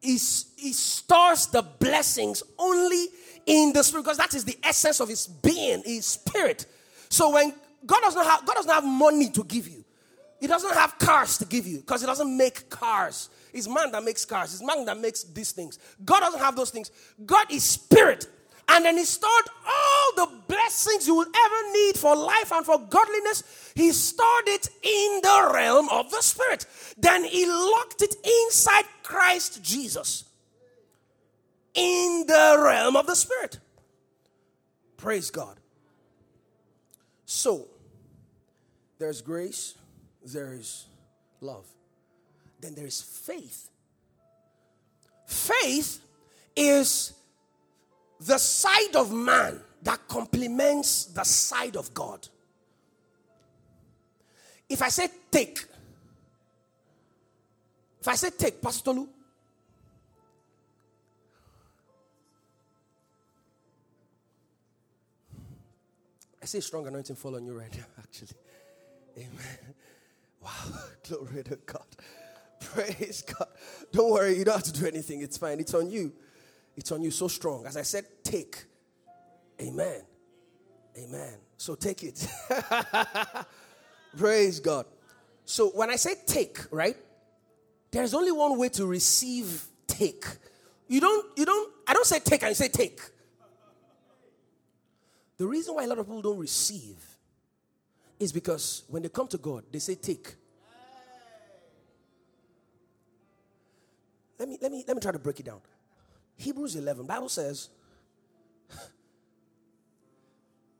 is, is stores the blessings only in the spirit because that is the essence of his being, his spirit. So when God doesn't have God doesn't have money to give you. He doesn't have cars to give you because he doesn't make cars. It's man that makes cars. It's man that makes these things. God doesn't have those things. God is spirit. And then he stored all the blessings you will ever need for life and for godliness. He stored it in the realm of the spirit. Then he locked it inside Christ Jesus. In the realm of the spirit. Praise God. So, there's grace, there's love, then there's faith. Faith is the side of man that complements the side of God. If I say take, if I say take, Pastor Tolu, I see strong anointing fall on you right now, actually. Amen. Wow. Glory to God. Praise God. Don't worry, you don't have to do anything. It's fine. It's on you. It's on you so strong. As I said, take. Amen. Amen. So take it. Praise God. So when I say take, right? There's only one way to receive take. You don't, you don't, I don't say take, I say take. The reason why a lot of people don't receive is because when they come to God, they say, Take. Let me, let me, let me try to break it down. Hebrews 11, Bible says,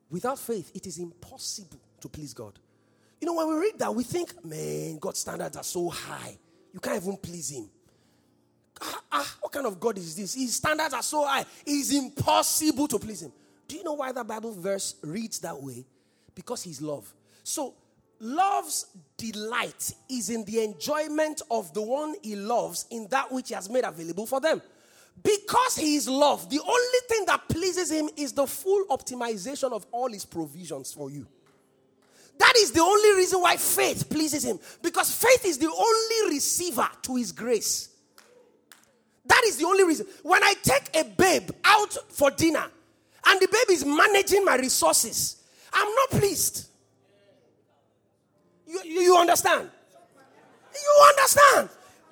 without faith, it is impossible to please God. You know, when we read that, we think, man, God's standards are so high. You can't even please Him. Ah, ah, what kind of God is this? His standards are so high. It's impossible to please Him. Do you know why that Bible verse reads that way? Because He's love. So, love's delight is in the enjoyment of the one He loves in that which He has made available for them. Because He is love, the only thing that pleases Him is the full optimization of all His provisions for you. That is the only reason why faith pleases Him. Because faith is the only receiver to His grace. That is the only reason. When I take a babe out for dinner, and the babe is managing my resources, I'm not pleased. You, you, understand? You understand?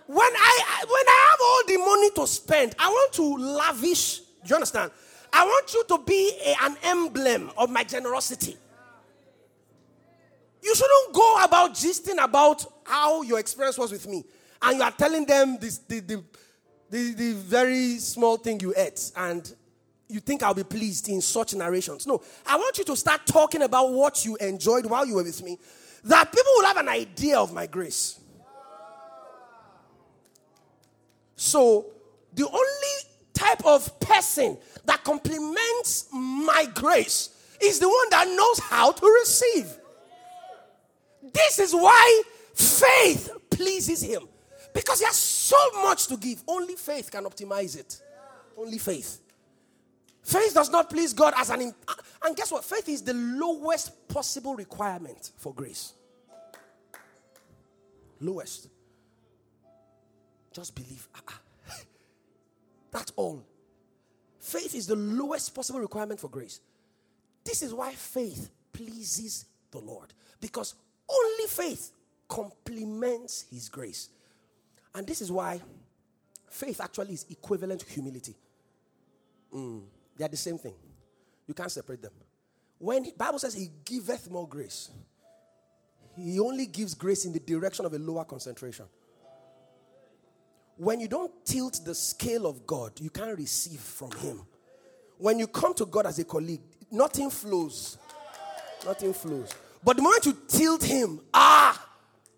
When I when I have all the money to spend, I want to lavish. Do you understand? I want you to be a, an emblem of my generosity. You shouldn't go about gisting about how your experience was with me, and you are telling them this the, the, the, the very small thing you ate, and you think I'll be pleased in such narrations. No, I want you to start talking about what you enjoyed while you were with me, that people will have an idea of my grace. So, the only type of person that complements my grace is the one that knows how to receive. This is why faith pleases him. Because he has so much to give. Only faith can optimize it. Only faith. Faith does not please God as an. And guess what? Faith is the lowest possible requirement for grace. Lowest. Just believe. Ah, ah. That's all. Faith is the lowest possible requirement for grace. This is why faith pleases the Lord. Because only faith complements His grace. And this is why faith actually is equivalent to humility. Mm, they are the same thing. You can't separate them. When the Bible says He giveth more grace, He only gives grace in the direction of a lower concentration. When you don't tilt the scale of God, you can't receive from Him. When you come to God as a colleague, nothing flows. Nothing flows. But the moment you tilt Him, ah,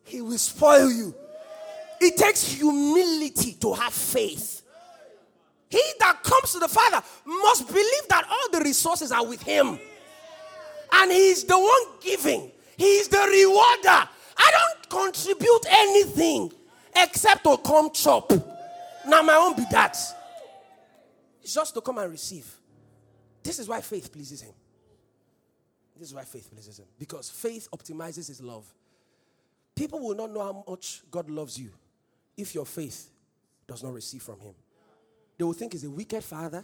He will spoil you. It takes humility to have faith. He that comes to the Father must believe that all the resources are with Him. And He's the one giving, He's the rewarder. I don't contribute anything except to come chop. Now, my own be that. It's just to come and receive. This is why faith pleases Him. This is why faith pleases Him. Because faith optimizes His love. People will not know how much God loves you if your faith does not receive from Him. They will think He's a wicked father,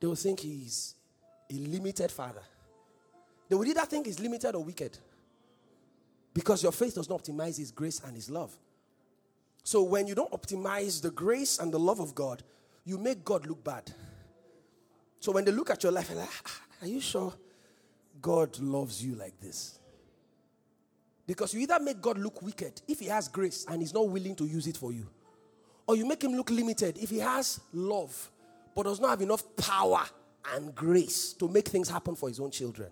they will think He's a limited father. They will either think He's limited or wicked because your faith does not optimize His grace and His love. So when you don't optimize the grace and the love of God, you make God look bad. So when they look at your life, like, ah, are you sure God loves you like this? Because you either make God look wicked if he has grace and he's not willing to use it for you, or you make him look limited if he has love but does not have enough power and grace to make things happen for his own children.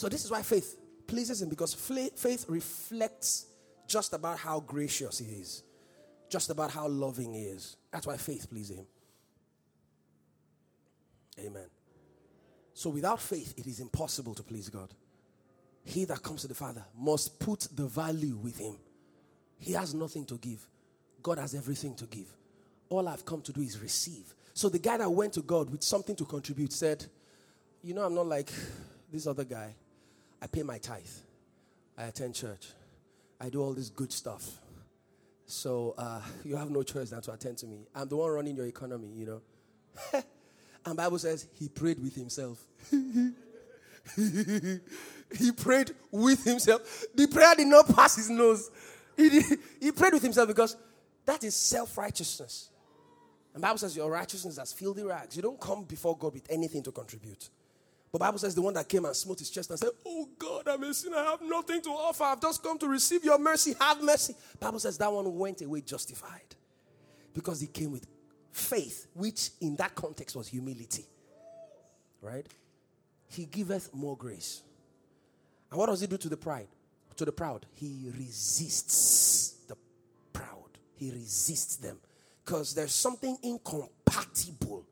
So this is why faith pleases him because faith reflects just about how gracious he is, just about how loving he is. That's why faith pleases him. Amen. So without faith, it is impossible to please God. He that comes to the Father must put the value with him. He has nothing to give. God has everything to give. All I've come to do is receive. So the guy that went to God with something to contribute said, You know, I'm not like this other guy. I pay my tithe, I attend church, I do all this good stuff. So uh, you have no choice than to attend to me. I'm the one running your economy, you know. and Bible says he prayed with himself. he prayed with himself. The prayer did not pass his nose. He, did, he prayed with himself because that is self righteousness. And Bible says your righteousness as filthy rags. You don't come before God with anything to contribute. But Bible says the one that came and smote his chest and said, Oh God, I'm a sinner. I have nothing to offer. I've just come to receive your mercy. Have mercy. Bible says that one went away justified because he came with faith, which in that context was humility. Right? He giveth more grace. And what does he do to the pride? To the proud? He resists the proud. He resists them. Because there's something incompatible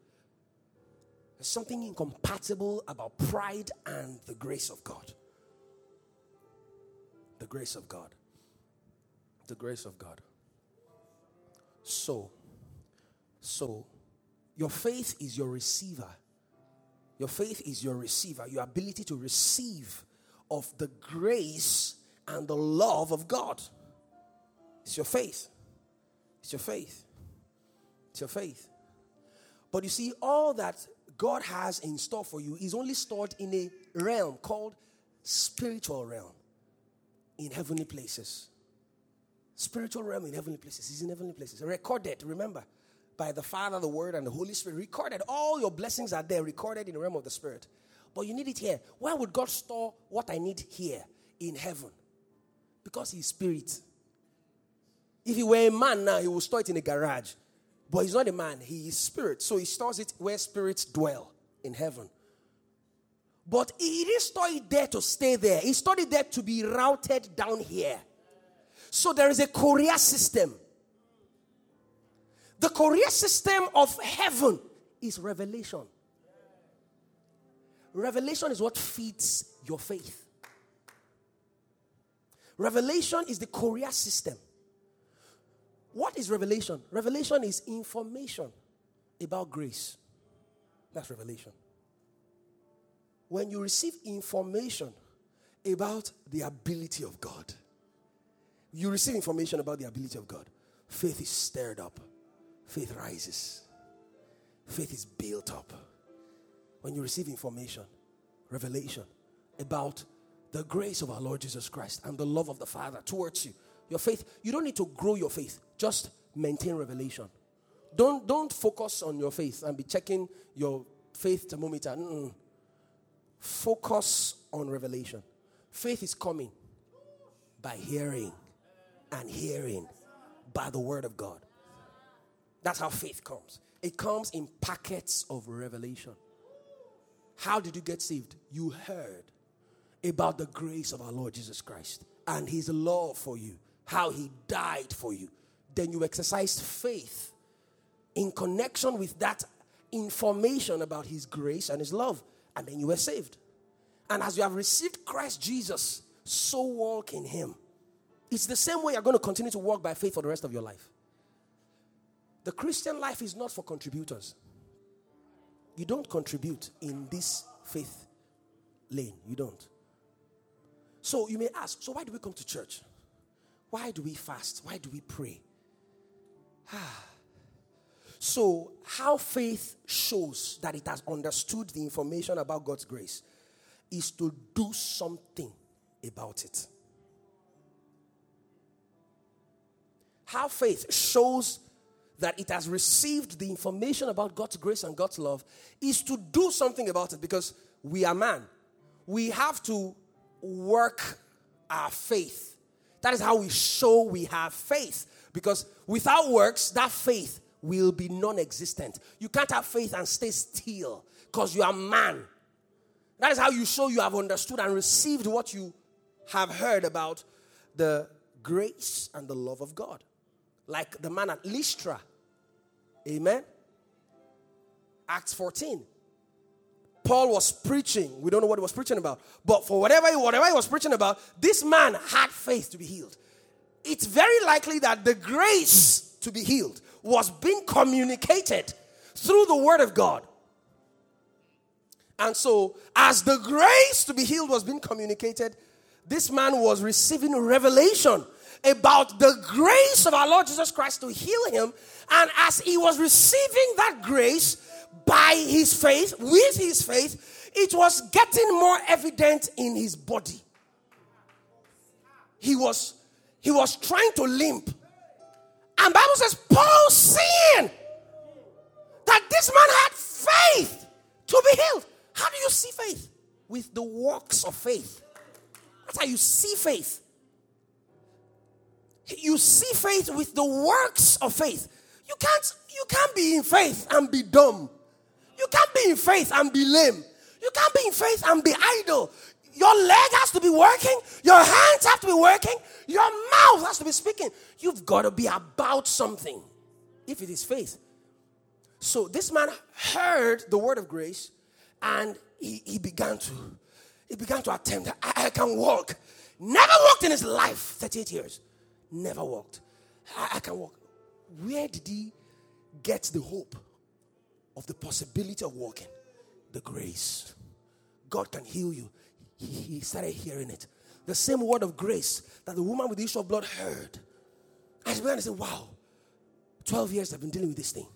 something incompatible about pride and the grace of God. The grace of God. The grace of God. So, so, your faith is your receiver. Your faith is your receiver, your ability to receive of the grace and the love of God. It's your faith. It's your faith. It's your faith. But you see, all that God has in store for you is only stored in a realm called spiritual realm in heavenly places. Spiritual realm in heavenly places is in heavenly places. Recorded, remember, by the Father, the Word, and the Holy Spirit. Recorded. All your blessings are there, recorded in the realm of the Spirit. But you need it here. Why would God store what I need here in heaven? Because He's Spirit. If He were a man now, He would store it in a garage. But he's not a man, he is spirit. So he stores it where spirits dwell in heaven. But he didn't store it there to stay there, he stored it there to be routed down here. So there is a courier system. The courier system of heaven is revelation. Revelation is what feeds your faith. Revelation is the courier system. What is revelation? Revelation is information about grace. That's revelation. When you receive information about the ability of God, you receive information about the ability of God. Faith is stirred up, faith rises, faith is built up. When you receive information, revelation about the grace of our Lord Jesus Christ and the love of the Father towards you, your faith, you don't need to grow your faith, just maintain revelation. Don't, don't focus on your faith and be checking your faith thermometer. Mm-mm. Focus on revelation. Faith is coming by hearing and hearing by the word of God. That's how faith comes. It comes in packets of revelation. How did you get saved? You heard about the grace of our Lord Jesus Christ and his love for you, how he died for you. Then you exercised faith in connection with that information about his grace and his love, and then you were saved. And as you have received Christ Jesus, so walk in him. It's the same way you're going to continue to walk by faith for the rest of your life. The Christian life is not for contributors. You don't contribute in this faith lane. You don't. So you may ask, so why do we come to church? Why do we fast? Why do we pray? so, how faith shows that it has understood the information about God's grace is to do something about it. How faith shows that it has received the information about God's grace and God's love is to do something about it because we are man. We have to work our faith. That is how we show we have faith because without works, that faith will be non existent. You can't have faith and stay still because you are man. That is how you show you have understood and received what you have heard about the grace and the love of God. Like the man at Lystra. Amen. Acts 14. Paul was preaching. We don't know what he was preaching about. But for whatever, whatever he was preaching about, this man had faith to be healed. It's very likely that the grace to be healed was being communicated through the word of God. And so, as the grace to be healed was being communicated, this man was receiving revelation about the grace of our Lord Jesus Christ to heal him. And as he was receiving that grace by his faith, with his faith, it was getting more evident in his body. He was he was trying to limp. And Bible says Paul seeing that this man had faith to be healed. How do you see faith? With the works of faith. That's how you see faith. You see faith with the works of faith. You can't you can't be in faith and be dumb. You can't be in faith and be lame. You can't be in faith and be idle. Your leg has to be working. Your hands have to be working. Your mouth has to be speaking. You've got to be about something if it is faith. So this man heard the word of grace and he, he began to he began to attempt I, I can walk. Never walked in his life, 38 years. Never walked. I, I can walk. Where did he get the hope of the possibility of walking? The grace. God can heal you. He, he started hearing it. The same word of grace that the woman with the issue of blood heard. And she began to say, Wow, 12 years I've been dealing with this thing.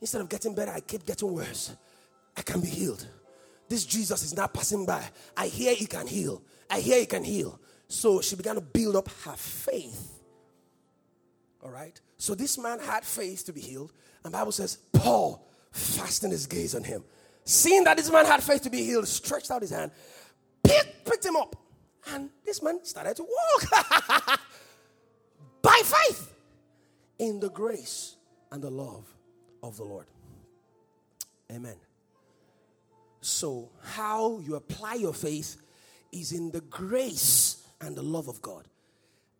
Instead of getting better, I keep getting worse. I can be healed. This Jesus is not passing by. I hear he can heal. I hear he can heal. So she began to build up her faith. All right? So this man had faith to be healed. And Bible says, Paul fastened his gaze on him. Seeing that this man had faith to be healed, stretched out his hand, picked, picked him up. And this man started to walk by faith in the grace and the love of the Lord. Amen. So, how you apply your faith is in the grace and the love of God.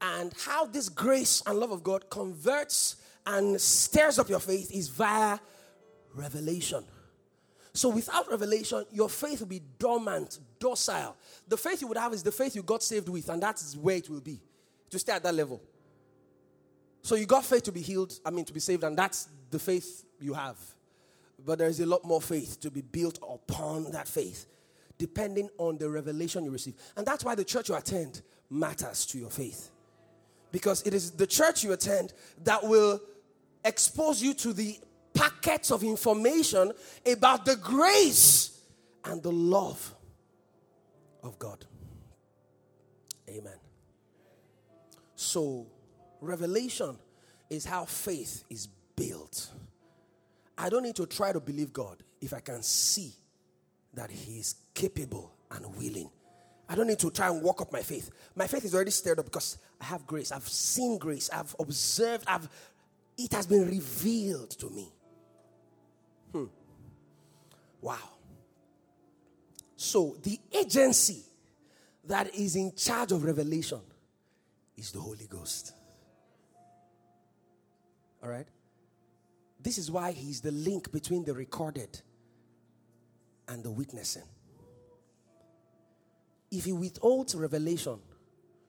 And how this grace and love of God converts and stirs up your faith is via revelation. So, without revelation, your faith will be dormant, docile. The faith you would have is the faith you got saved with, and that's where it will be to stay at that level. So you got faith to be healed, I mean, to be saved, and that's the faith you have. But there is a lot more faith to be built upon that faith, depending on the revelation you receive. And that's why the church you attend matters to your faith. Because it is the church you attend that will expose you to the packets of information about the grace and the love of God. Amen. So, revelation is how faith is built. I don't need to try to believe God if I can see that He is capable and willing. I don't need to try and walk up my faith. My faith is already stirred up because I have grace. I've seen grace. I've observed. I've it has been revealed to me. Hmm. Wow. So the agency that is in charge of revelation is the Holy Ghost. All right? This is why he's the link between the recorded and the witnessing. If he withholds revelation,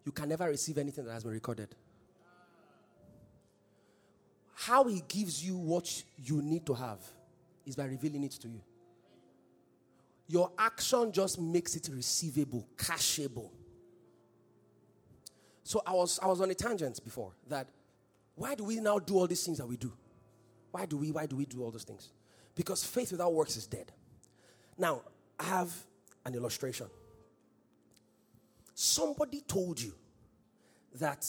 you can never receive anything that has been recorded. How he gives you what you need to have is by revealing it to you. Your action just makes it receivable, cashable. So I was I was on a tangent before that why do we now do all these things that we do? Why do we why do we do all those things? Because faith without works is dead. Now, I have an illustration. Somebody told you that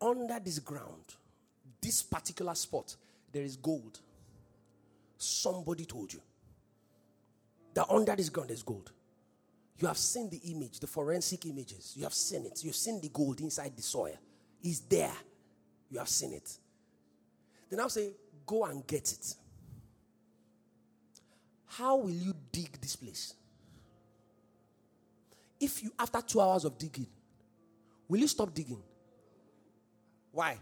under this ground, this particular spot, there is gold. Somebody told you that under this ground is gold. You have seen the image, the forensic images. You have seen it. You've seen the gold inside the soil. It's there. You have seen it. Then I'll say, go and get it. How will you dig this place? If you, after two hours of digging, will you stop digging? Why?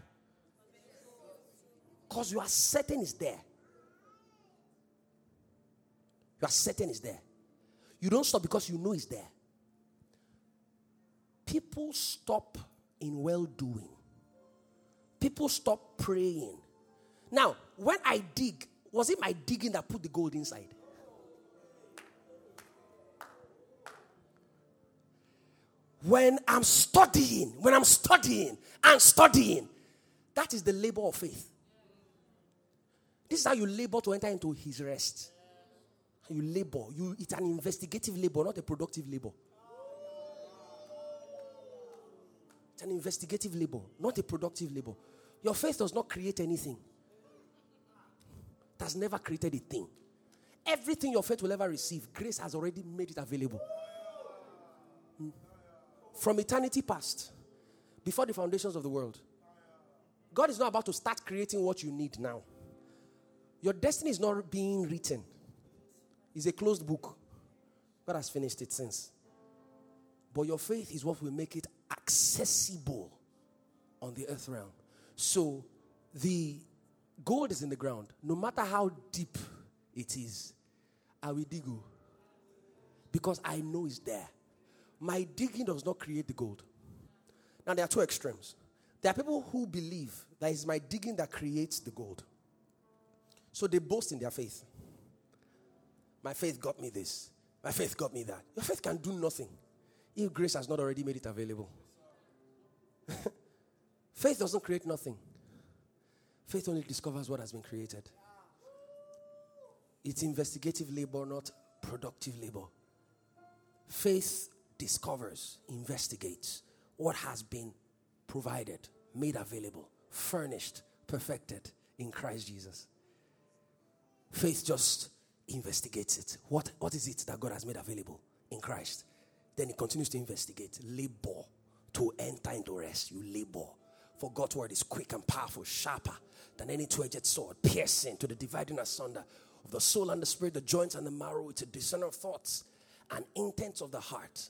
Because you are certain it's there. You are certain it's there. You don't stop because you know it's there. People stop in well doing. People stop praying. Now, when I dig, was it my digging that put the gold inside? When I'm studying, when I'm studying and studying, that is the labor of faith. This is how you labor to enter into his rest. You labor. You, it's an investigative labor, not a productive labor. It's an investigative labor, not a productive labor. Your faith does not create anything. It has never created a thing. Everything your faith will ever receive, grace has already made it available. Hmm. From eternity past, before the foundations of the world, God is not about to start creating what you need now. Your destiny is not being written, it's a closed book. God has finished it since. But your faith is what will make it accessible on the earth realm. So the gold is in the ground. No matter how deep it is, I will dig oh. because I know it's there. My digging does not create the gold. Now there are two extremes. There are people who believe that it's my digging that creates the gold. So they boast in their faith. My faith got me this. My faith got me that. Your faith can do nothing if grace has not already made it available. faith doesn't create nothing, faith only discovers what has been created. It's investigative labor, not productive labor. Faith discovers, investigates what has been provided, made available, furnished, perfected in Christ Jesus. Faith just investigates it. What, what is it that God has made available in Christ? Then he continues to investigate. Labor to enter into rest. You labor. For God's word is quick and powerful, sharper than any two edged sword, piercing to the dividing asunder of the soul and the spirit, the joints and the marrow. It's a discerner of thoughts and intents of the heart.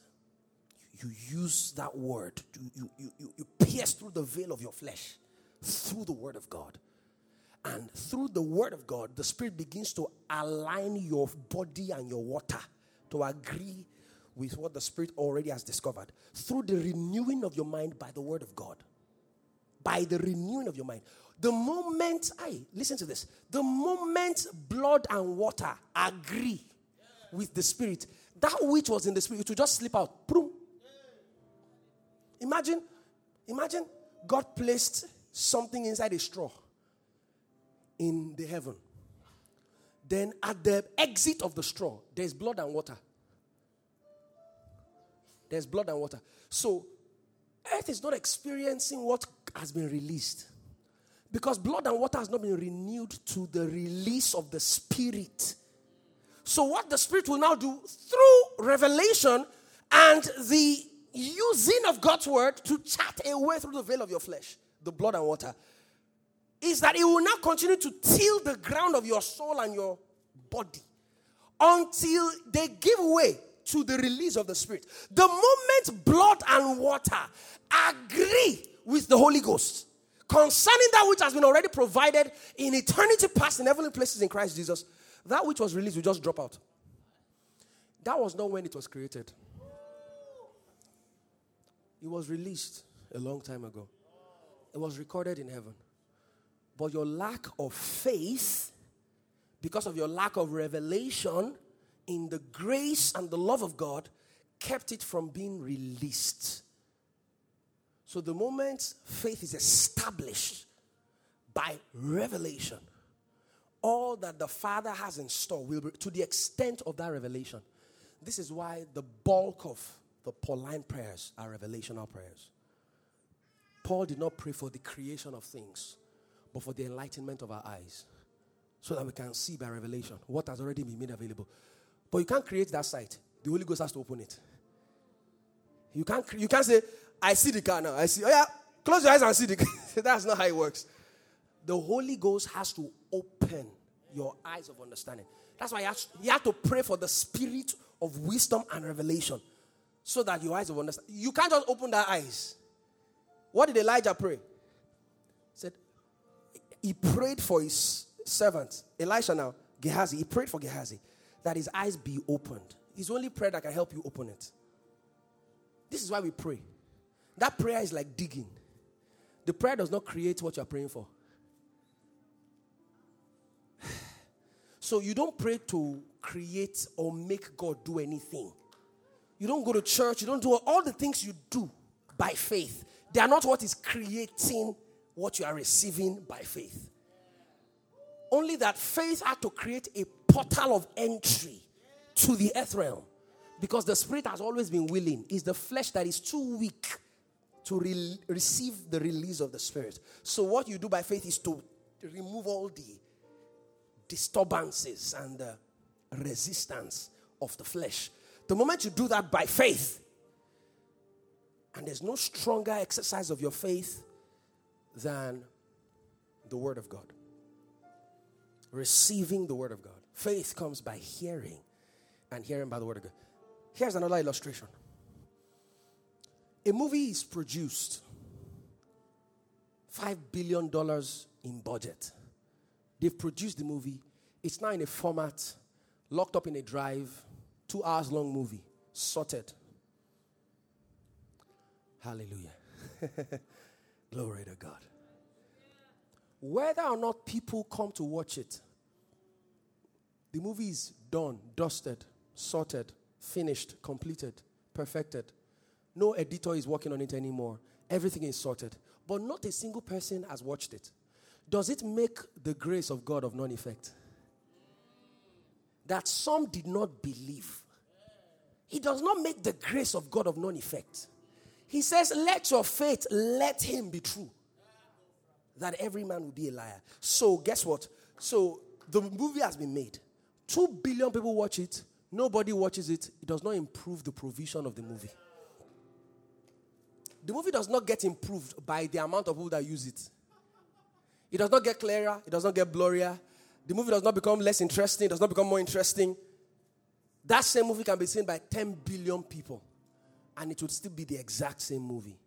You use that word, you, you, you, you pierce through the veil of your flesh through the word of God and through the word of God, the Spirit begins to align your body and your water to agree with what the Spirit already has discovered. Through the renewing of your mind by the word of God. by the renewing of your mind. The moment, I listen to this. The moment blood and water agree with the spirit, that which was in the spirit will just slip out. Boom. Imagine, imagine God placed something inside a straw in the heaven. Then at the exit of the straw, there's blood and water. There's blood and water. So earth is not experiencing what has been released. Because blood and water has not been renewed to the release of the spirit. So, what the spirit will now do through revelation and the using of God's word to chat away through the veil of your flesh, the blood and water, is that it will now continue to till the ground of your soul and your body until they give way to the release of the Spirit. The moment blood and water agree with the Holy Ghost concerning that which has been already provided in eternity past in heavenly places in Christ Jesus, that which was released will just drop out. That was not when it was created. It was released a long time ago. It was recorded in heaven. But your lack of faith, because of your lack of revelation in the grace and the love of God, kept it from being released. So the moment faith is established by revelation, all that the Father has in store will be to the extent of that revelation. This is why the bulk of the Pauline prayers are revelational prayers. Paul did not pray for the creation of things, but for the enlightenment of our eyes, so that we can see by revelation what has already been made available. But you can't create that sight. The Holy Ghost has to open it. You can't, you can't say, I see the car now. I see, oh yeah, close your eyes and see the. That's not how it works. The Holy Ghost has to open your eyes of understanding. That's why you have, to pray for the spirit of wisdom and revelation so that your eyes will understand. You can't just open their eyes. What did Elijah pray? He prayed for his servant, Elisha now, Gehazi. He prayed for Gehazi that his eyes be opened. His only prayer that can help you open it. This is why we pray. That prayer is like digging. The prayer does not create what you're praying for. So you don't pray to create or make God do anything. You don't go to church, you don't do all the things you do by faith. They are not what is creating what you are receiving by faith. Only that faith had to create a portal of entry to the earth realm because the spirit has always been willing. It's the flesh that is too weak to re- receive the release of the spirit. So, what you do by faith is to remove all the disturbances and the resistance of the flesh the moment you do that by faith, and there's no stronger exercise of your faith than the Word of God. Receiving the Word of God. Faith comes by hearing, and hearing by the Word of God. Here's another illustration a movie is produced, $5 billion in budget. They've produced the movie, it's now in a format, locked up in a drive Two hours long movie, sorted. Hallelujah. Glory to God. Whether or not people come to watch it, the movie is done, dusted, sorted, finished, completed, perfected. No editor is working on it anymore. Everything is sorted. But not a single person has watched it. Does it make the grace of God of non effect? that some did not believe. It does not make the grace of God of non effect. He says, Let your faith let him be true, that every man will be a liar. So, guess what? So, the movie has been made. Two billion people watch it. Nobody watches it. It does not improve the provision of the movie. The movie does not get improved by the amount of people that use it. It does not get clearer. It does not get blurrier the movie does not become less interesting, It does not become more interesting. That same movie can be seen by 10 billion people, and it would still be the exact same movie.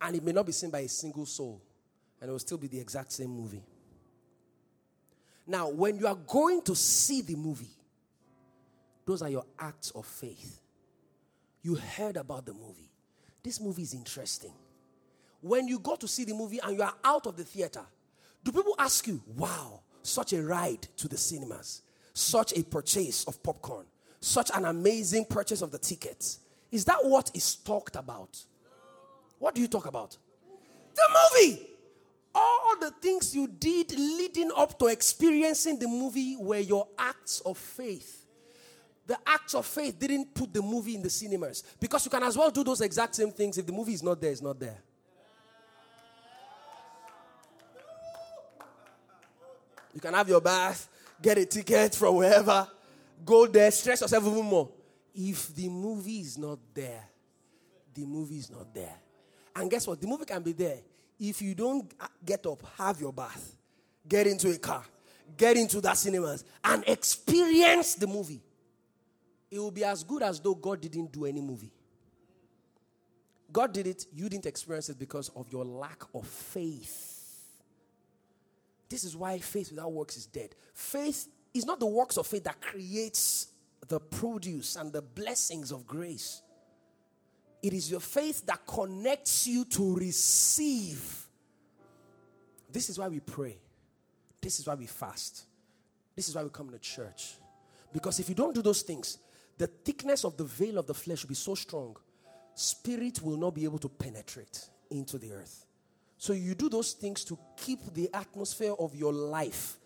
And it may not be seen by a single soul, and it will still be the exact same movie. Now, when you are going to see the movie, those are your acts of faith. You heard about the movie. This movie is interesting. when you go to see the movie and you are out of the theater, do people ask you, wow, such a ride to the cinemas, such a purchase of popcorn, such an amazing purchase of the tickets? Is that what is talked about? What do you talk about? The movie. All the things you did leading up to experiencing the movie were your acts of faith. The acts of faith didn't put the movie in the cinemas because you can as well do those exact same things if the movie is not there, it's not there. You can have your bath, get a ticket from wherever, go there, stress yourself even more. If the movie is not there, the movie is not there. And guess what? The movie can be there. If you don't get up, have your bath, get into a car, get into that cinemas, and experience the movie, it will be as good as though God didn't do any movie. God did it, you didn't experience it because of your lack of faith. This is why faith without works is dead. Faith is not the works of faith that creates the produce and the blessings of grace. It is your faith that connects you to receive. This is why we pray. This is why we fast. This is why we come to church. Because if you don't do those things, the thickness of the veil of the flesh will be so strong, spirit will not be able to penetrate into the earth. So you do those things to keep the atmosphere of your life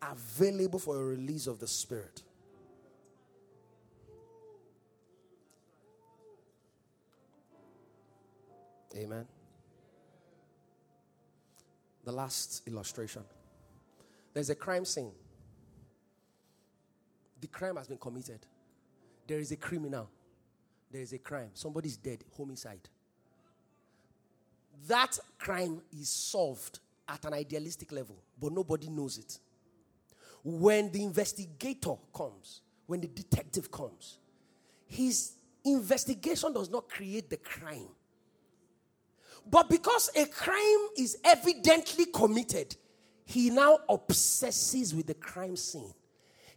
available for a release of the spirit. Amen. The last illustration there's a crime scene. The crime has been committed. There is a criminal. There is a crime. Somebody's dead, homicide. That crime is solved at an idealistic level, but nobody knows it. When the investigator comes, when the detective comes, his investigation does not create the crime. But because a crime is evidently committed, he now obsesses with the crime scene.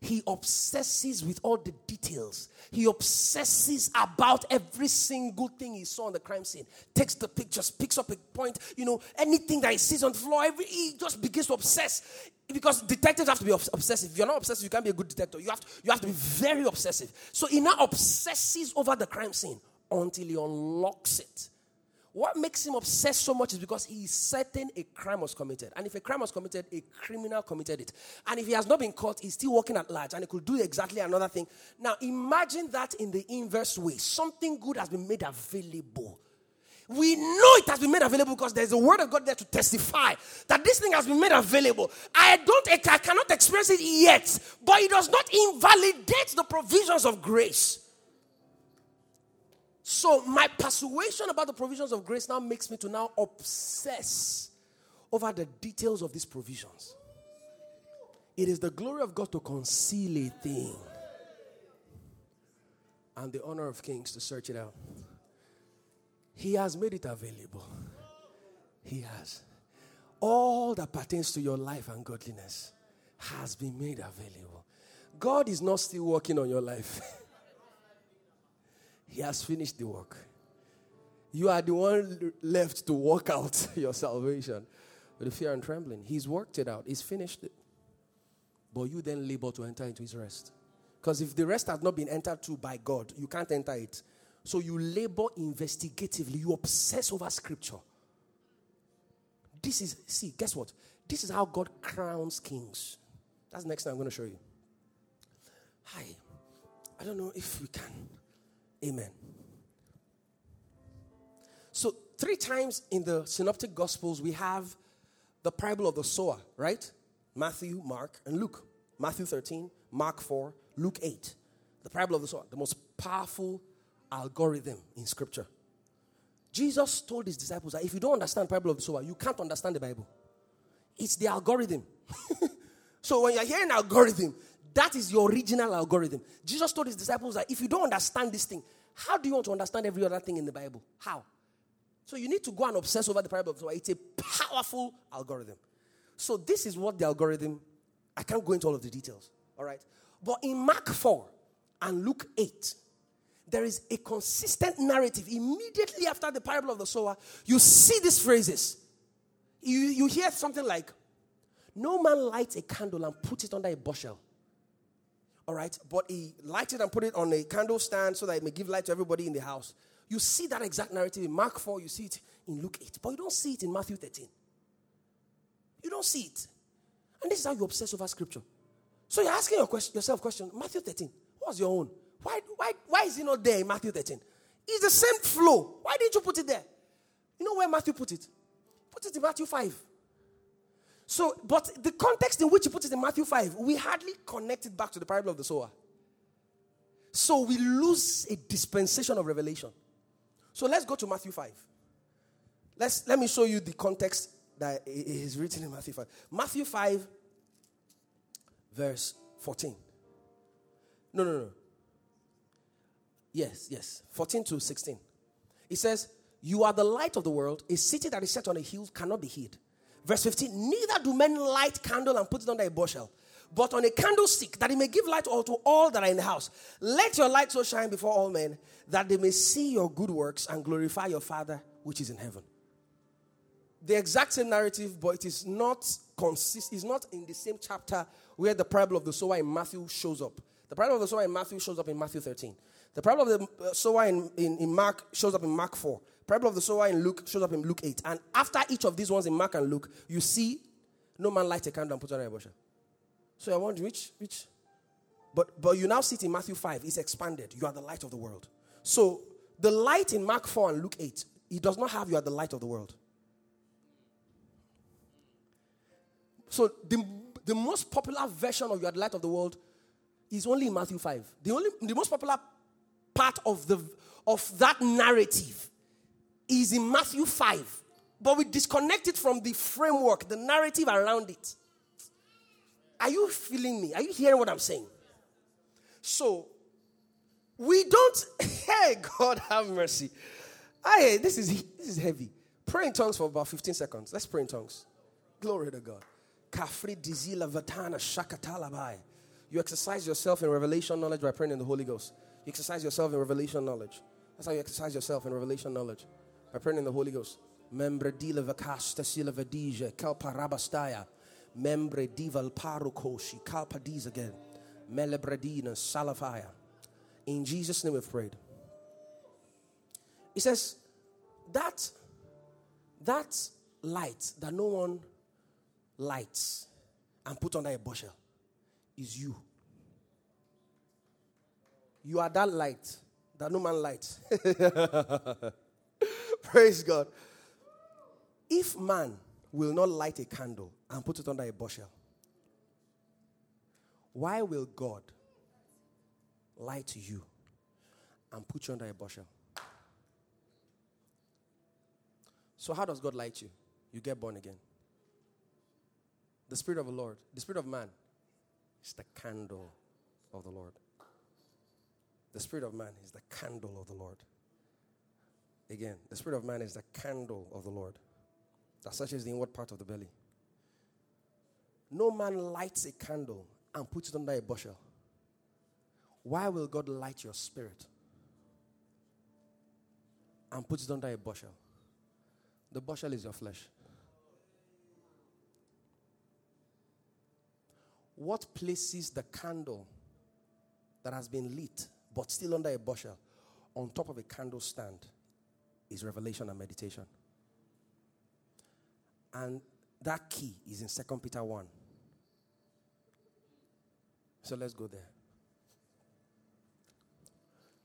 He obsesses with all the details. He obsesses about every single thing he saw on the crime scene. Takes the pictures, picks up a point, you know, anything that he sees on the floor, every, he just begins to obsess. Because detectives have to be obsessive. If you're not obsessive, you can't be a good detective. You have to, you have to be very obsessive. So he now obsesses over the crime scene until he unlocks it. What makes him obsessed so much is because he is certain a crime was committed. And if a crime was committed, a criminal committed it. And if he has not been caught, he's still working at large and he could do exactly another thing. Now, imagine that in the inverse way. Something good has been made available. We know it has been made available because there's a word of God there to testify that this thing has been made available. I don't, I cannot experience it yet, but it does not invalidate the provisions of grace. So my persuasion about the provisions of grace now makes me to now obsess over the details of these provisions. It is the glory of God to conceal a thing and the honor of kings to search it out. He has made it available. He has. All that pertains to your life and godliness has been made available. God is not still working on your life. He has finished the work. You are the one left to work out your salvation with fear and trembling. He's worked it out, He's finished it. But you then labor to enter into His rest. Because if the rest has not been entered to by God, you can't enter it. So you labor investigatively, you obsess over Scripture. This is, see, guess what? This is how God crowns kings. That's the next thing I'm going to show you. Hi. I don't know if we can. Amen. So, three times in the Synoptic Gospels, we have the parable of the sower, right? Matthew, Mark, and Luke. Matthew 13, Mark 4, Luke 8. The parable of the sower, the most powerful algorithm in Scripture. Jesus told his disciples that if you don't understand the parable of the sower, you can't understand the Bible. It's the algorithm. so when you're hearing algorithm, that is your original algorithm. Jesus told his disciples that if you don't understand this thing, how do you want to understand every other thing in the Bible? How? So you need to go and obsess over the parable of. It's a powerful algorithm. So this is what the algorithm, I can't go into all of the details, all right? But in Mark 4 and Luke 8, there is a consistent narrative. Immediately after the parable of the sower, you see these phrases. You, you hear something like, No man lights a candle and puts it under a bushel. All right, but he lighted and put it on a candle stand so that it may give light to everybody in the house. You see that exact narrative in Mark 4, you see it in Luke 8, but you don't see it in Matthew 13. You don't see it. And this is how you obsess over scripture. So you're asking your question, yourself question, Matthew 13, what's your own? Why, why, why is it not there in Matthew 13? It's the same flow. Why didn't you put it there? You know where Matthew put it? Put it in Matthew 5. So, but the context in which he put it in Matthew 5, we hardly connect it back to the parable of the sower. So we lose a dispensation of revelation. So let's go to Matthew 5. Let's, let me show you the context that is written in Matthew 5. Matthew 5, verse 14. No, no, no. Yes, yes. 14 to 16. It says, You are the light of the world. A city that is set on a hill cannot be hid. Verse 15 Neither do men light candle and put it under a bushel, but on a candlestick, that it may give light to all that are in the house. Let your light so shine before all men that they may see your good works and glorify your Father which is in heaven. The exact same narrative, but it is not consist. Is not in the same chapter where the parable of the sower in Matthew shows up. The parable of the sower in Matthew shows up in Matthew 13. The parable of the uh, sower in, in, in Mark shows up in Mark 4. Parable of the sower in Luke shows up in Luke 8. And after each of these ones in Mark and Luke, you see no man light a candle and put on a bushel. So I wonder which, which, but, but you now see it in Matthew 5. It's expanded. You are the light of the world. So the light in Mark 4 and Luke 8, it does not have you are the light of the world. So the, the most popular version of you are the light of the world is only in Matthew 5. The only the most popular part of the of that narrative is in Matthew 5. But we disconnect it from the framework, the narrative around it. Are you feeling me? Are you hearing what I'm saying? So, we don't, hey, God have mercy. Hey, this is this is heavy. Pray in tongues for about 15 seconds. Let's pray in tongues. Glory to God. Kafri dizila vatana shakatalabai. You exercise yourself in revelation knowledge by praying in the Holy Ghost. You exercise yourself in revelation knowledge. That's how you exercise yourself in revelation knowledge by pray in the Holy Ghost. Membre dila vakasta sila vadija kalpa rabastaya. Membre dival parokoshi kalpa diz again. Melebradina salafaya. In Jesus' name we've prayed. He says that that light that no one lights and put under a bushel is you. You are that light that no man lights. Praise God. If man will not light a candle and put it under a bushel, why will God light you and put you under a bushel? So, how does God light you? You get born again. The Spirit of the Lord, the Spirit of man, is the candle of the Lord. The Spirit of man is the candle of the Lord. Again, the spirit of man is the candle of the Lord that searches the inward part of the belly. No man lights a candle and puts it under a bushel. Why will God light your spirit and put it under a bushel? The bushel is your flesh. What places the candle that has been lit but still under a bushel on top of a candle stand is revelation and meditation. And that key is in 2 Peter 1. So let's go there.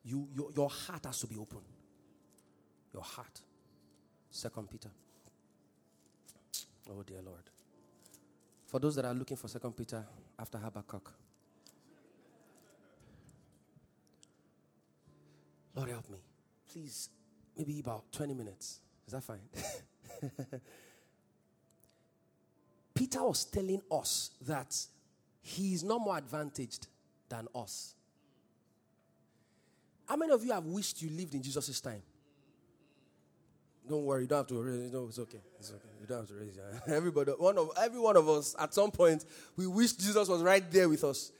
You, your, your heart has to be open. Your heart. Second Peter. Oh dear Lord. For those that are looking for Second Peter after Habakkuk. Lord help me. Please maybe about 20 minutes. Is that fine? Peter was telling us that he is not more advantaged than us. How many of you have wished you lived in Jesus' time? Don't worry, you don't have to raise. No, it's okay. It's okay. You don't have to raise. Everybody, one of every one of us, at some point, we wish Jesus was right there with us.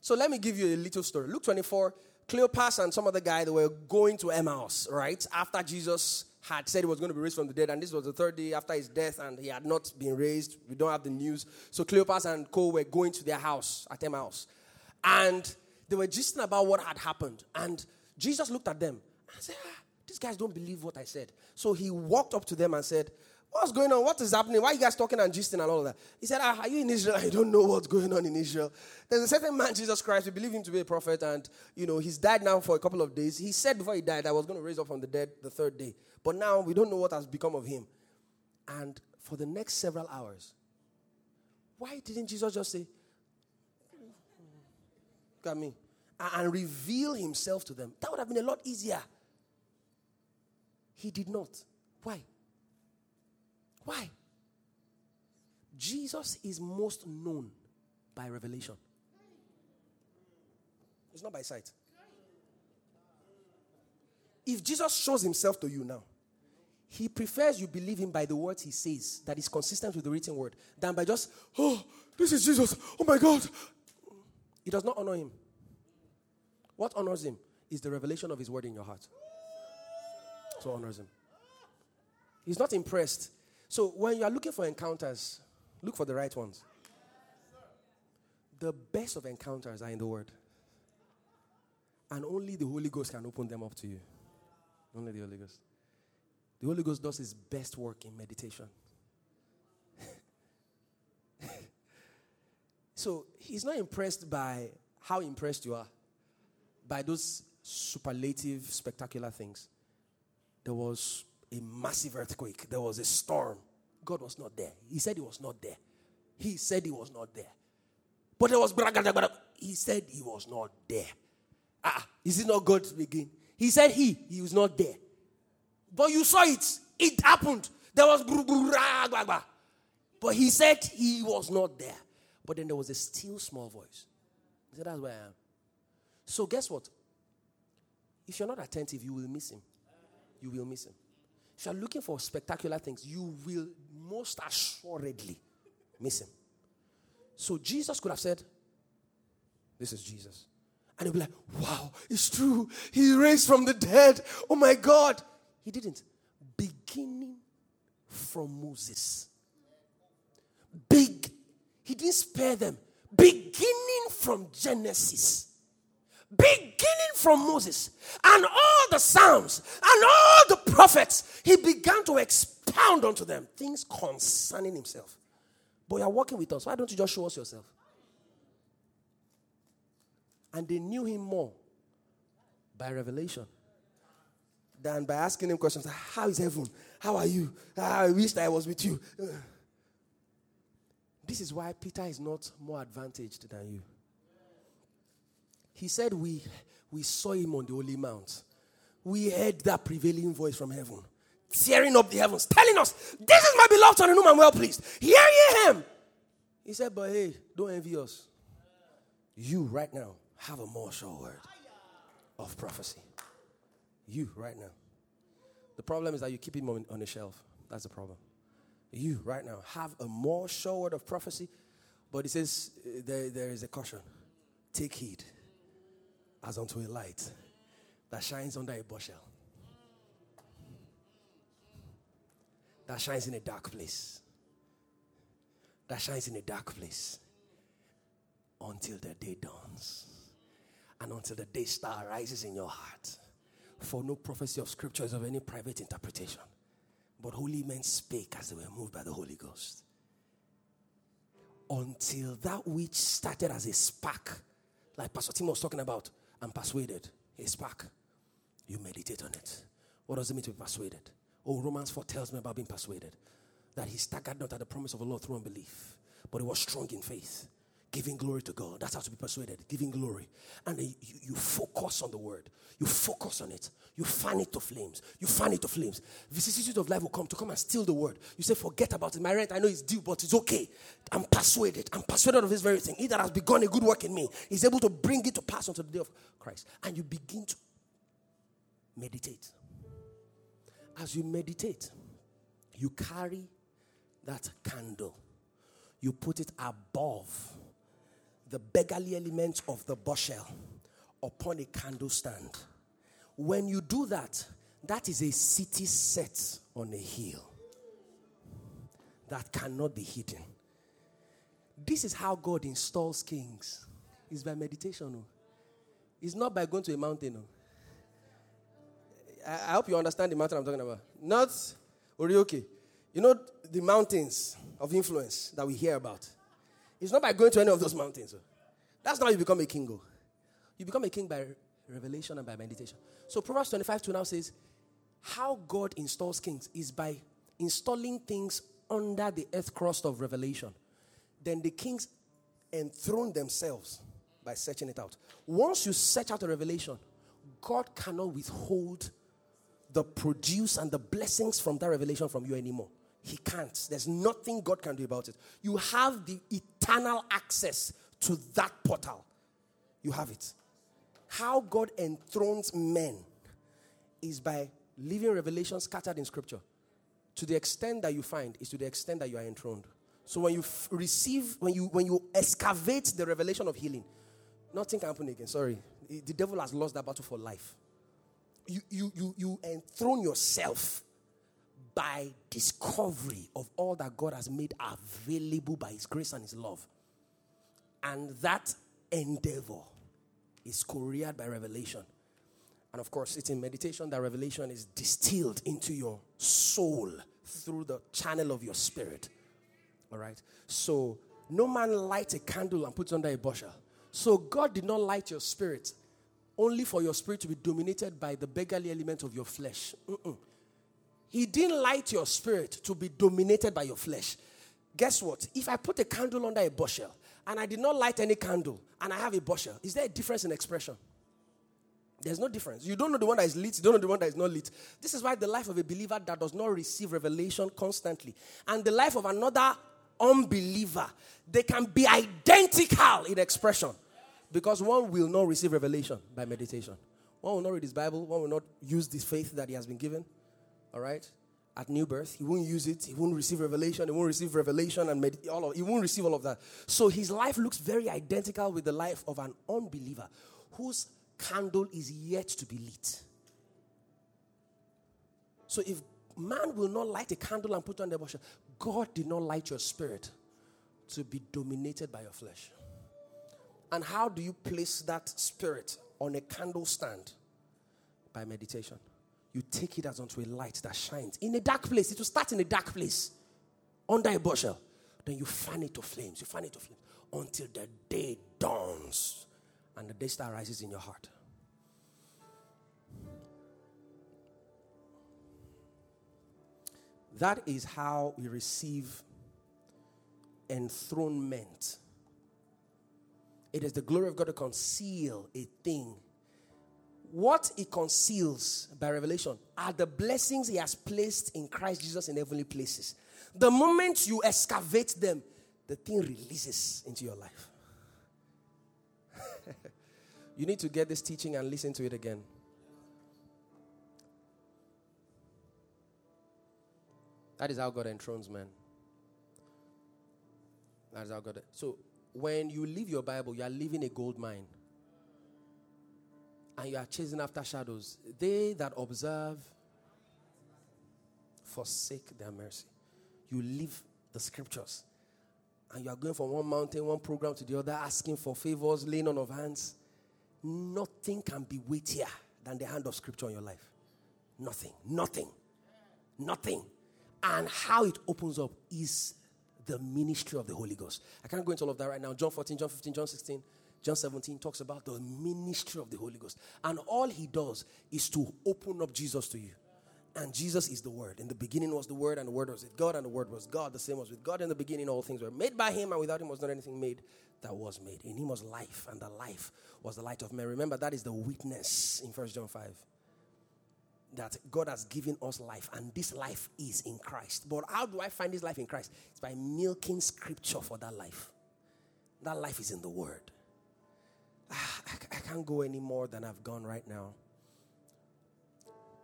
So let me give you a little story. Luke 24, Cleopas and some other guy, they were going to Emmaus, right? After Jesus had said he was going to be raised from the dead, and this was the third day after his death, and he had not been raised. We don't have the news. So Cleopas and Co were going to their house at Emmaus. And they were gisting about what had happened. And Jesus looked at them and said, ah, These guys don't believe what I said. So he walked up to them and said, What's going on? What is happening? Why are you guys talking and gisting and all of that? He said, ah, Are you in Israel? I don't know what's going on in Israel. There's a certain man, Jesus Christ. We believe him to be a prophet, and you know, he's died now for a couple of days. He said before he died, that I was going to raise up from the dead the third day. But now we don't know what has become of him. And for the next several hours, why didn't Jesus just say, Look at me, and reveal himself to them? That would have been a lot easier. He did not. Why? Why? Jesus is most known by revelation. It's not by sight. If Jesus shows himself to you now, he prefers you believe him by the words he says that is consistent with the written word than by just, oh, this is Jesus. Oh my God. It does not honor him. What honors him is the revelation of his word in your heart. So honors him. He's not impressed so when you are looking for encounters, look for the right ones. The best of encounters are in the Word. And only the Holy Ghost can open them up to you. Only the Holy Ghost. The Holy Ghost does his best work in meditation. so he's not impressed by how impressed you are by those superlative, spectacular things. There was a massive earthquake, there was a storm. God was not there. He said he was not there. He said he was not there. But there was he said he was not there. Ah, is it not God begin? He said he, he was not there. But you saw it. It happened. There was but he said he was not there. But then there was a still small voice. He said, That's where I am. So guess what? If you're not attentive, you will miss him. You will miss him. If you're looking for spectacular things, you will most assuredly miss him. So Jesus could have said, This is Jesus. And he'll be like, Wow, it's true. He raised from the dead. Oh my God. He didn't. Beginning from Moses. Big. He didn't spare them. Beginning from Genesis beginning from Moses and all the Psalms and all the prophets, he began to expound unto them things concerning himself. But you're working with us. Why don't you just show us yourself? And they knew him more by revelation than by asking him questions How is heaven? How are you? Ah, I wish I was with you. This is why Peter is not more advantaged than you. He said, We, we saw him on the holy mount. We heard that prevailing voice from heaven, tearing up the heavens, telling us, This is my beloved son in whom I'm well pleased. Hear ye him. He said, But hey, don't envy us. You right now have a more sure word of prophecy. You right now. The problem is that you keep him on, on the shelf. That's the problem. You right now have a more sure word of prophecy, but he says uh, there, there is a caution. Take heed as unto a light that shines under a bushel, that shines in a dark place, that shines in a dark place until the day dawns and until the day star rises in your heart. For no prophecy of scripture is of any private interpretation, but holy men spake as they were moved by the Holy Ghost. Until that which started as a spark, like Pastor Tim was talking about, I'm persuaded. It's back. You meditate on it. What does it mean to be persuaded? Oh, Romans 4 tells me about being persuaded. That he staggered not at the promise of the Lord through unbelief, but he was strong in faith, giving glory to God. That's how to be persuaded, giving glory. And you, you focus on the word. You focus on it. You fan it to flames. You fan it to flames. Vicissitude of life will come to come and steal the word. You say, forget about it. My rent, I know it's due, but it's okay. I'm persuaded. I'm persuaded of this very thing. He that has begun a good work in me is able to bring it to pass unto the day of Christ. And you begin to meditate. As you meditate, you carry that candle, you put it above the beggarly elements of the bushel upon a candle stand. When you do that, that is a city set on a hill that cannot be hidden. This is how God installs kings. It's by meditation. Oh. It's not by going to a mountain. Oh. I, I hope you understand the mountain I'm talking about. Not Orioke. You know the mountains of influence that we hear about. It's not by going to any of those mountains. Oh. That's not how you become a king. Oh. You become a king by revelation and by meditation. So Proverbs 25 2 now says, How God installs kings is by installing things under the earth crust of revelation. Then the kings enthrone themselves by searching it out. Once you search out a revelation, God cannot withhold the produce and the blessings from that revelation from you anymore. He can't. There's nothing God can do about it. You have the access to that portal. You have it. How God enthrones men is by living revelation scattered in scripture. To the extent that you find is to the extent that you are enthroned. So when you f- receive, when you when you excavate the revelation of healing, nothing can happen again. Sorry, the devil has lost that battle for life. You you you you enthrone yourself by discovery of all that God has made available by His grace and His love, and that endeavor is careered by revelation. And of course, it's in meditation that revelation is distilled into your soul through the channel of your spirit. All right? So, no man lights a candle and puts under a bushel. So, God did not light your spirit only for your spirit to be dominated by the beggarly element of your flesh. Mm-mm. He didn't light your spirit to be dominated by your flesh. Guess what? If I put a candle under a bushel and I did not light any candle and I have a bushel, is there a difference in expression? There's no difference. You don't know the one that is lit, you don't know the one that is not lit. This is why the life of a believer that does not receive revelation constantly and the life of another unbeliever, they can be identical in expression because one will not receive revelation by meditation. One will not read his Bible, one will not use this faith that he has been given. All right? At new birth, he won't use it, he won't receive revelation, he won't receive revelation and med- all of, he won't receive all of that. So his life looks very identical with the life of an unbeliever whose candle is yet to be lit. So if man will not light a candle and put on the bushel, God did not light your spirit to be dominated by your flesh. And how do you place that spirit on a candle stand? By meditation. You take it as onto a light that shines in a dark place. It will start in a dark place under a bushel. Then you fan it to flames. You fan it to flames until the day dawns and the day star rises in your heart. That is how we receive enthronement. It is the glory of God to conceal a thing. What he conceals by revelation are the blessings He has placed in Christ Jesus in heavenly places. The moment you excavate them, the thing releases into your life. you need to get this teaching and listen to it again. That is how God enthrones man. That is how God. So when you leave your Bible, you are leaving a gold mine. And you are chasing after shadows. They that observe forsake their mercy. You leave the scriptures. And you are going from one mountain, one program to the other, asking for favors, laying on of hands. Nothing can be weightier than the hand of scripture in your life. Nothing. Nothing. Nothing. And how it opens up is the ministry of the Holy Ghost. I can't go into all of that right now. John 14, John 15, John 16, John 17 talks about the ministry of the Holy Ghost. And all he does is to open up Jesus to you. And Jesus is the Word. In the beginning was the Word, and the Word was with God, and the Word was God. The same was with God in the beginning. All things were made by Him, and without Him was not anything made that was made. In Him was life, and the life was the light of men. Remember, that is the witness in First John 5 that God has given us life, and this life is in Christ. But how do I find this life in Christ? It's by milking scripture for that life. That life is in the Word. I, can't go any more than I've gone right now.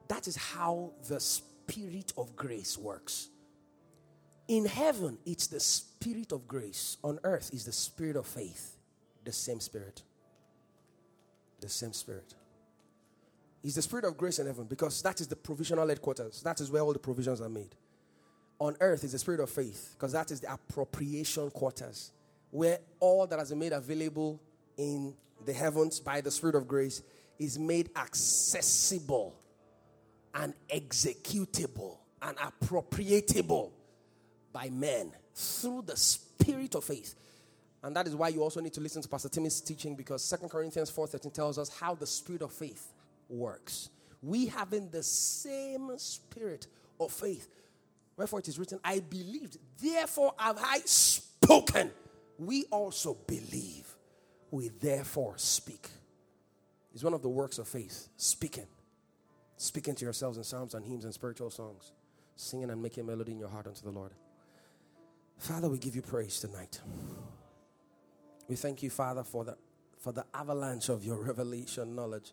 That is how the Spirit of grace works. In heaven, it's the Spirit of grace. On earth, is the Spirit of faith. The same Spirit. The same Spirit. He's the Spirit of grace in heaven because that is the provisional headquarters. That is where all the provisions are made. On earth is the Spirit of faith because that is the appropriation quarters where all that has been made available in the heavens by the Spirit of grace is made accessible and executable and appropriatable by men through the Spirit of faith. And that is why you also need to listen to Pastor Timmy's teaching because 2 Corinthians 4:13 tells us how the spirit of faith works. We having the same spirit of faith. Wherefore it is written, I believed, therefore have I spoken. We also believe. We therefore speak. It's one of the works of faith, speaking. Speaking to yourselves in psalms and hymns and spiritual songs, singing and making melody in your heart unto the Lord. Father, we give you praise tonight. We thank you, Father, for the, for the avalanche of your revelation knowledge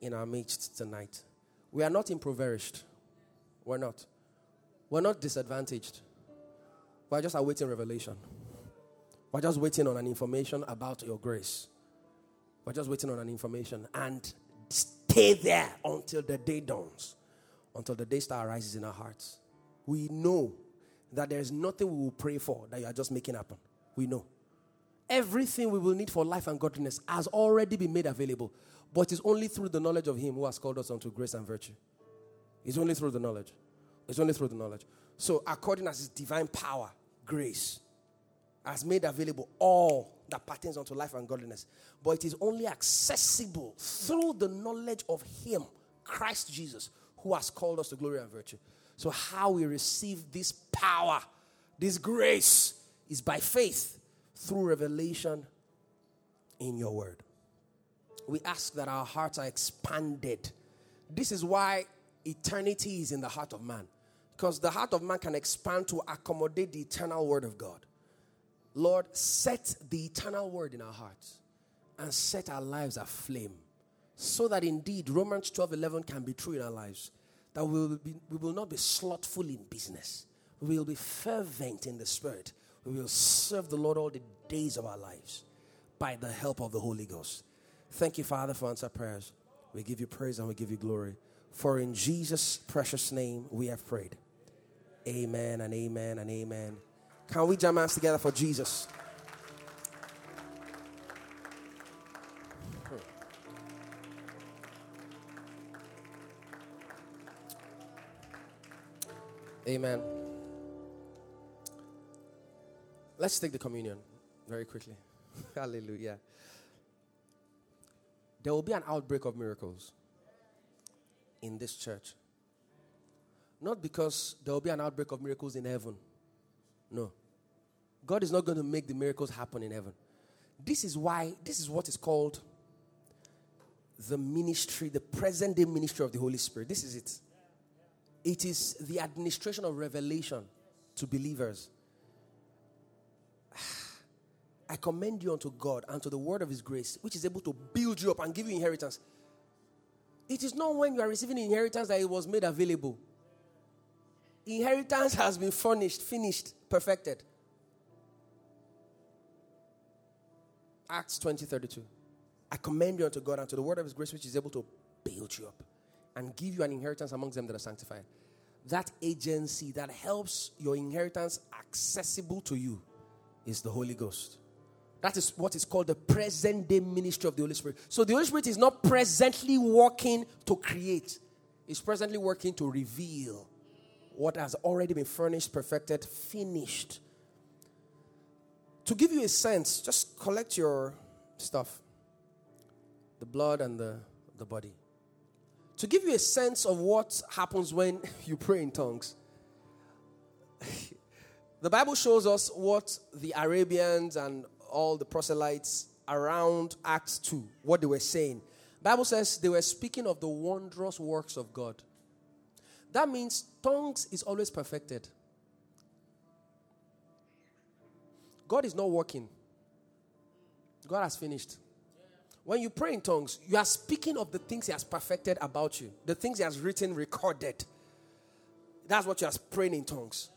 in our midst tonight. We are not impoverished. We're not. We're not disadvantaged. We're just awaiting revelation. We're just waiting on an information about your grace. We're just waiting on an information and stay there until the day dawns, until the day star rises in our hearts. We know that there is nothing we will pray for that you are just making happen. We know. Everything we will need for life and godliness has already been made available, but it's only through the knowledge of Him who has called us unto grace and virtue. It's only through the knowledge. It's only through the knowledge. So, according as His divine power, grace, has made available all that pertains unto life and godliness, but it is only accessible through the knowledge of Him, Christ Jesus, who has called us to glory and virtue. So, how we receive this power, this grace, is by faith through revelation in your word. We ask that our hearts are expanded. This is why eternity is in the heart of man. Because the heart of man can expand to accommodate the eternal word of God. Lord, set the eternal word in our hearts and set our lives aflame. So that indeed Romans 12 11 can be true in our lives. That we will, be, we will not be slothful in business. We will be fervent in the spirit. We will serve the Lord all the days of our lives by the help of the Holy Ghost. Thank you, Father, for answer prayers. We give you praise and we give you glory. For in Jesus' precious name we have prayed. Amen and amen and amen. Can we jam hands together for Jesus? Hmm. Amen. Let's take the communion very quickly. Hallelujah. There will be an outbreak of miracles in this church. Not because there will be an outbreak of miracles in heaven. No. God is not going to make the miracles happen in heaven. This is why, this is what is called the ministry, the present day ministry of the Holy Spirit. This is it. It is the administration of revelation to believers. I commend you unto God and to the word of his grace, which is able to build you up and give you inheritance. It is not when you are receiving inheritance that it was made available. Inheritance has been furnished, finished, perfected. Acts 20 32. I commend you unto God and to the word of his grace, which is able to build you up and give you an inheritance amongst them that are sanctified. That agency that helps your inheritance accessible to you is the Holy Ghost. That is what is called the present day ministry of the Holy Spirit. So the Holy Spirit is not presently working to create, it's presently working to reveal what has already been furnished, perfected, finished. To give you a sense, just collect your stuff the blood and the, the body. To give you a sense of what happens when you pray in tongues. the Bible shows us what the Arabians and all the proselytes around Acts 2, what they were saying. Bible says they were speaking of the wondrous works of God. That means tongues is always perfected. God is not working. God has finished. When you pray in tongues, you are speaking of the things He has perfected about you, the things He has written, recorded. That's what you are praying in tongues.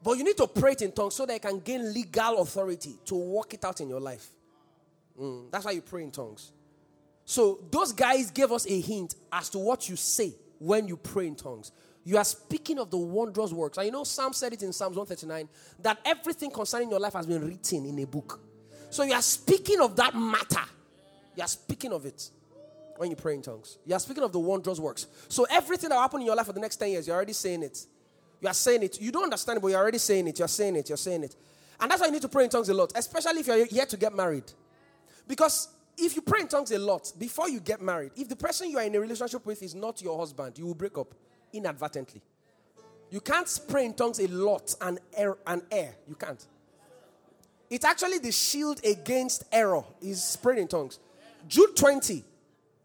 But you need to pray it in tongues so that you can gain legal authority to work it out in your life. Mm, that's why you pray in tongues. So those guys gave us a hint as to what you say when you pray in tongues. You are speaking of the wondrous works. And you know, Psalm said it in Psalms 139 that everything concerning your life has been written in a book. So you are speaking of that matter. You are speaking of it when you pray in tongues. You are speaking of the wondrous works. So everything that will happen in your life for the next 10 years, you're already saying it. You are saying it. You don't understand it, but you're already saying it. You're saying it. You're saying it. And that's why you need to pray in tongues a lot, especially if you're yet to get married. Because if you pray in tongues a lot before you get married, if the person you are in a relationship with is not your husband, you will break up inadvertently. You can't pray in tongues a lot and err and err. You can't. It's actually the shield against error is praying in tongues. Jude 20,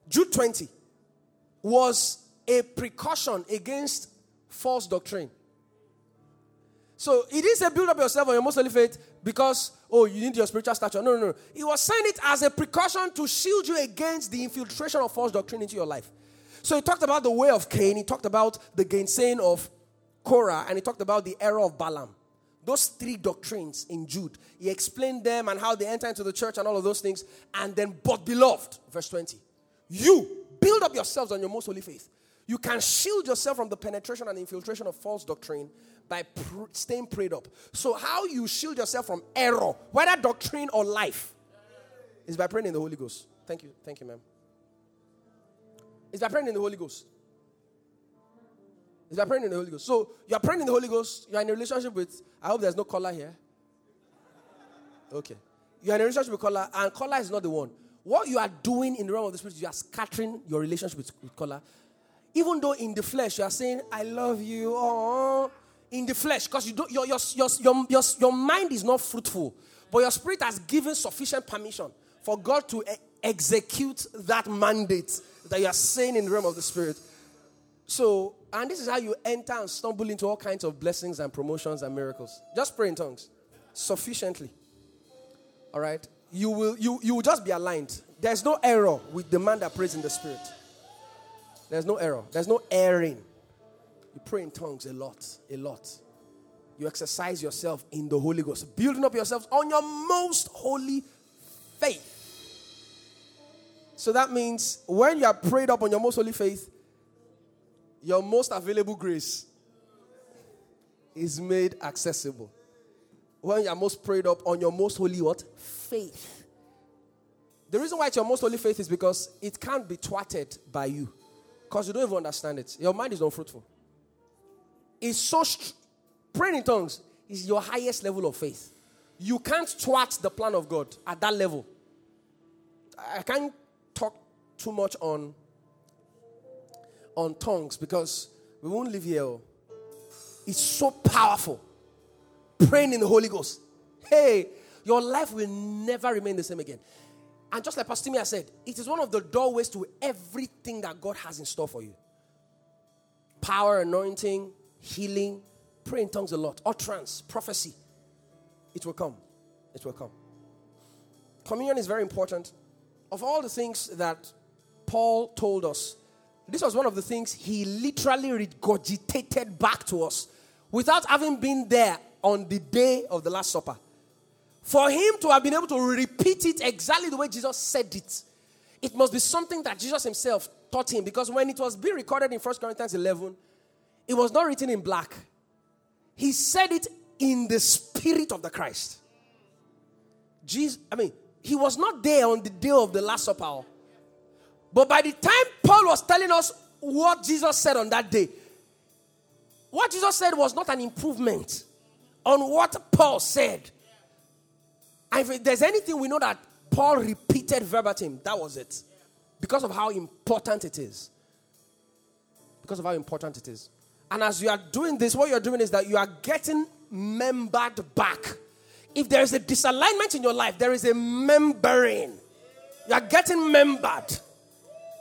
Jude 20 was a precaution against false doctrine. So it is a build up yourself on your most holy faith because, oh, you need your spiritual stature. No, no, no. He was saying it as a precaution to shield you against the infiltration of false doctrine into your life. So he talked about the way of Cain, he talked about the gainsaying of Korah, and he talked about the error of Balaam. Those three doctrines in Jude. He explained them and how they enter into the church and all of those things. And then, but beloved, verse 20, you build up yourselves on your most holy faith. You can shield yourself from the penetration and infiltration of false doctrine by pr- staying prayed up. So, how you shield yourself from error, whether doctrine or life, is by praying in the Holy Ghost. Thank you. Thank you, ma'am. It's by praying in the Holy Ghost. It's by praying in the Holy Ghost. So you're praying in the Holy Ghost, you're in a relationship with, I hope there's no Kola here. Okay. You're in a relationship with Kola, and Kola is not the one. What you are doing in the realm of the spirit, you are scattering your relationship with, with Kola. Even though in the flesh you are saying, I love you, oh, in the flesh, because you don't your, your, your, your, your, your mind is not fruitful, but your spirit has given sufficient permission for God to e- execute that mandate that you are saying in the realm of the spirit. So, and this is how you enter and stumble into all kinds of blessings and promotions and miracles. Just pray in tongues sufficiently. All right? You will you, you will just be aligned. There's no error with the man that prays in the spirit. There's no error. There's no erring. You pray in tongues a lot, a lot. You exercise yourself in the Holy Ghost, building up yourselves on your most holy faith. So that means when you are prayed up on your most holy faith, your most available grace is made accessible. When you are most prayed up on your most holy what? Faith. The reason why it's your most holy faith is because it can't be twatted by you. Because you don't even understand it. Your mind is unfruitful. It's so str- praying in tongues is your highest level of faith. You can't thwart the plan of God at that level. I can't talk too much on on tongues because we won't live here. oh. It's so powerful. Praying in the Holy Ghost. Hey, your life will never remain the same again. And just like Pastor said, it is one of the doorways to everything that God has in store for you. Power, anointing, healing, pray in tongues a lot, utterance, prophecy. It will come. It will come. Communion is very important. Of all the things that Paul told us, this was one of the things he literally regurgitated back to us without having been there on the day of the Last Supper. For him to have been able to repeat it exactly the way Jesus said it, it must be something that Jesus himself taught him. Because when it was being recorded in 1 Corinthians 11, it was not written in black. He said it in the spirit of the Christ. Jesus, I mean, he was not there on the day of the Last Supper. But by the time Paul was telling us what Jesus said on that day, what Jesus said was not an improvement on what Paul said. And if there's anything we know that Paul repeated verbatim, that was it. Because of how important it is. Because of how important it is. And as you are doing this, what you're doing is that you are getting membered back. If there is a disalignment in your life, there is a membering. You are getting membered.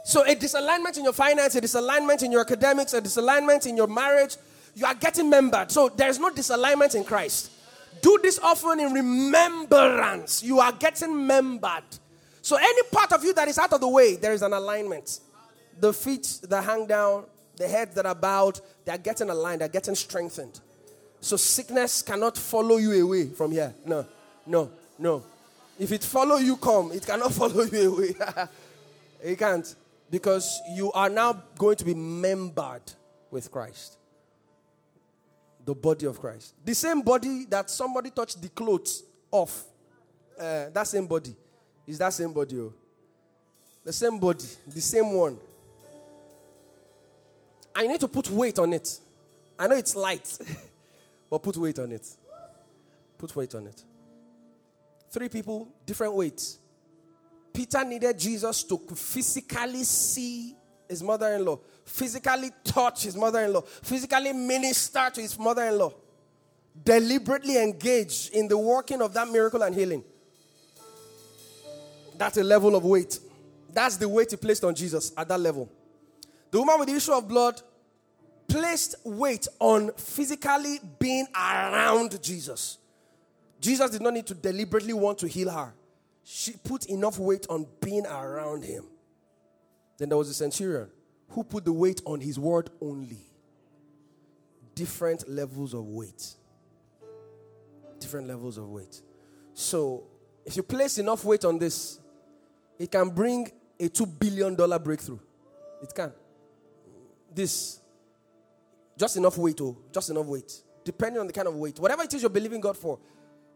So, a disalignment in your finance, a disalignment in your academics, a disalignment in your marriage, you are getting membered. So, there is no disalignment in Christ. Do this often in remembrance. You are getting membered. So, any part of you that is out of the way, there is an alignment. The feet that hang down, the heads that are bowed, they are getting aligned, they're getting strengthened. So, sickness cannot follow you away from here. No, no, no. If it follow you, come. It cannot follow you away. You can't. Because you are now going to be membered with Christ. The body of Christ. The same body that somebody touched the clothes off. Uh, that same body. Is that same body? Oh? The same body. The same one. I need to put weight on it. I know it's light, but put weight on it. Put weight on it. Three people, different weights. Peter needed Jesus to physically see his mother in law, physically touch his mother in law, physically minister to his mother in law, deliberately engage in the working of that miracle and healing. That's a level of weight. That's the weight he placed on Jesus at that level. The woman with the issue of blood placed weight on physically being around Jesus. Jesus did not need to deliberately want to heal her. She put enough weight on being around him. Then there was the centurion who put the weight on his word only. Different levels of weight. Different levels of weight. So, if you place enough weight on this, it can bring a $2 billion breakthrough. It can. This. Just enough weight, oh, just enough weight. Depending on the kind of weight. Whatever it is you're believing God for,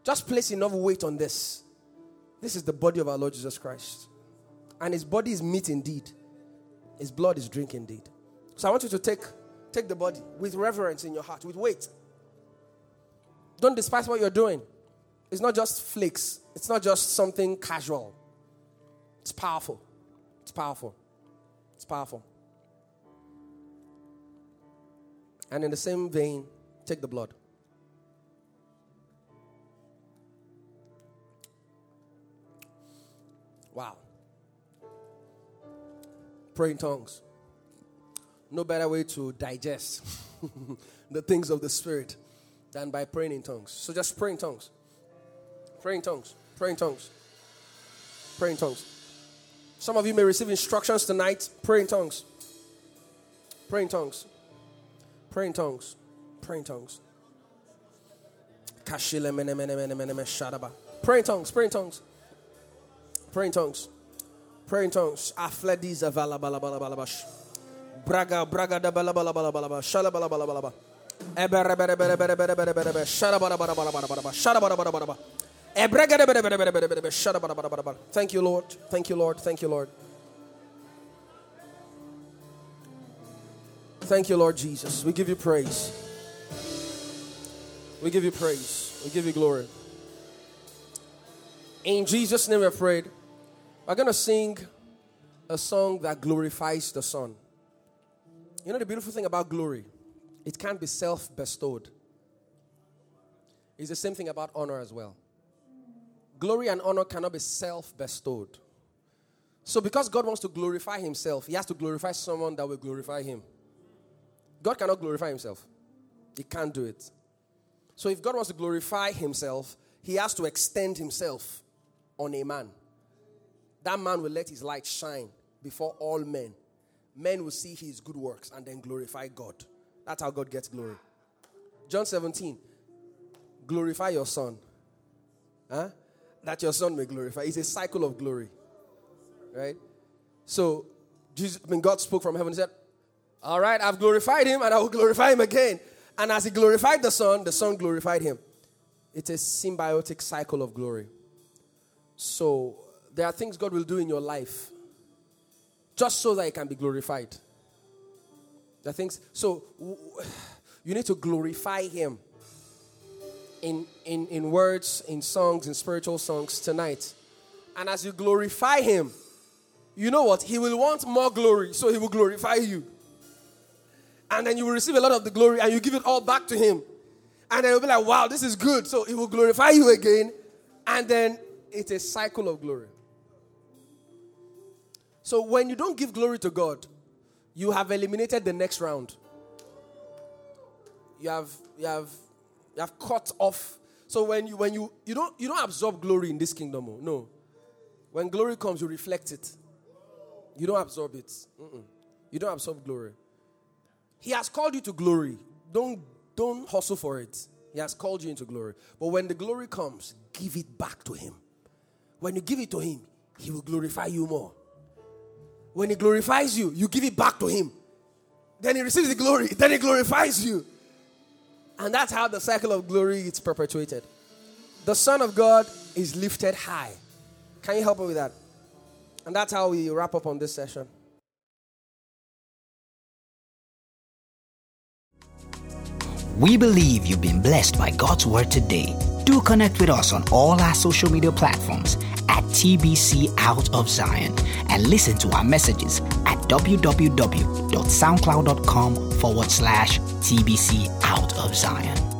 just place enough weight on this. This is the body of our Lord Jesus Christ. And his body is meat indeed. His blood is drink indeed. So I want you to take, take the body with reverence in your heart, with weight. Don't despise what you're doing. It's not just flakes, it's not just something casual. It's powerful. It's powerful. It's powerful. And in the same vein, take the blood. Wow. Pray in tongues. No better way to digest the things of the Spirit than by praying in tongues. So just pray in tongues. Pray in tongues. Pray in tongues. Pray in tongues. Some of you may receive instructions tonight. Pray in tongues. Pray in tongues. Pray in tongues. Pray in tongues. Pray in tongues. Pray in tongues. Pray in tongues. Pray in tongues. Afledis avala bala bala bala. Braga braga da bala bala bala bala. Shala bala bala bala ba. Ebere bere bere bere bere bere. Shala bala bala bala bala bala. Shala bala bala bala bala. Ebrega bere bere bere bere bere. Shala bala bala bala bala. Thank you, Lord. Thank you, Lord. Thank you, Lord. Thank you, Lord Jesus. We give you praise. We give you praise. We give you glory. In Jesus' name we prayed. We're going to sing a song that glorifies the Son. You know the beautiful thing about glory? It can't be self bestowed. It's the same thing about honor as well. Glory and honor cannot be self bestowed. So, because God wants to glorify Himself, He has to glorify someone that will glorify Him. God cannot glorify Himself, He can't do it. So, if God wants to glorify Himself, He has to extend Himself on a man that man will let his light shine before all men. Men will see his good works and then glorify God. That's how God gets glory. John 17, glorify your son. Huh? That your son may glorify. It's a cycle of glory. Right? So, Jesus, when God spoke from heaven, he said, All right, I've glorified him and I will glorify him again. And as he glorified the son, the son glorified him. It's a symbiotic cycle of glory. So, there are things God will do in your life just so that it can be glorified. There are things, so you need to glorify Him in, in, in words, in songs, in spiritual songs tonight. And as you glorify Him, you know what? He will want more glory, so He will glorify you. And then you will receive a lot of the glory and you give it all back to Him. And then you'll be like, wow, this is good. So He will glorify you again. And then it's a cycle of glory. So when you don't give glory to God, you have eliminated the next round. You have you have you have cut off. So when you when you you don't you don't absorb glory in this kingdom, oh, no. When glory comes, you reflect it. You don't absorb it. Mm-mm. You don't absorb glory. He has called you to glory. Don't don't hustle for it. He has called you into glory. But when the glory comes, give it back to him. When you give it to him, he will glorify you more. When he glorifies you, you give it back to him. Then he receives the glory. Then he glorifies you. And that's how the cycle of glory is perpetuated. The Son of God is lifted high. Can you help me with that? And that's how we wrap up on this session. We believe you've been blessed by God's word today. Do connect with us on all our social media platforms at TBC Out of Zion and listen to our messages at www.soundcloud.com forward slash TBC Out of Zion.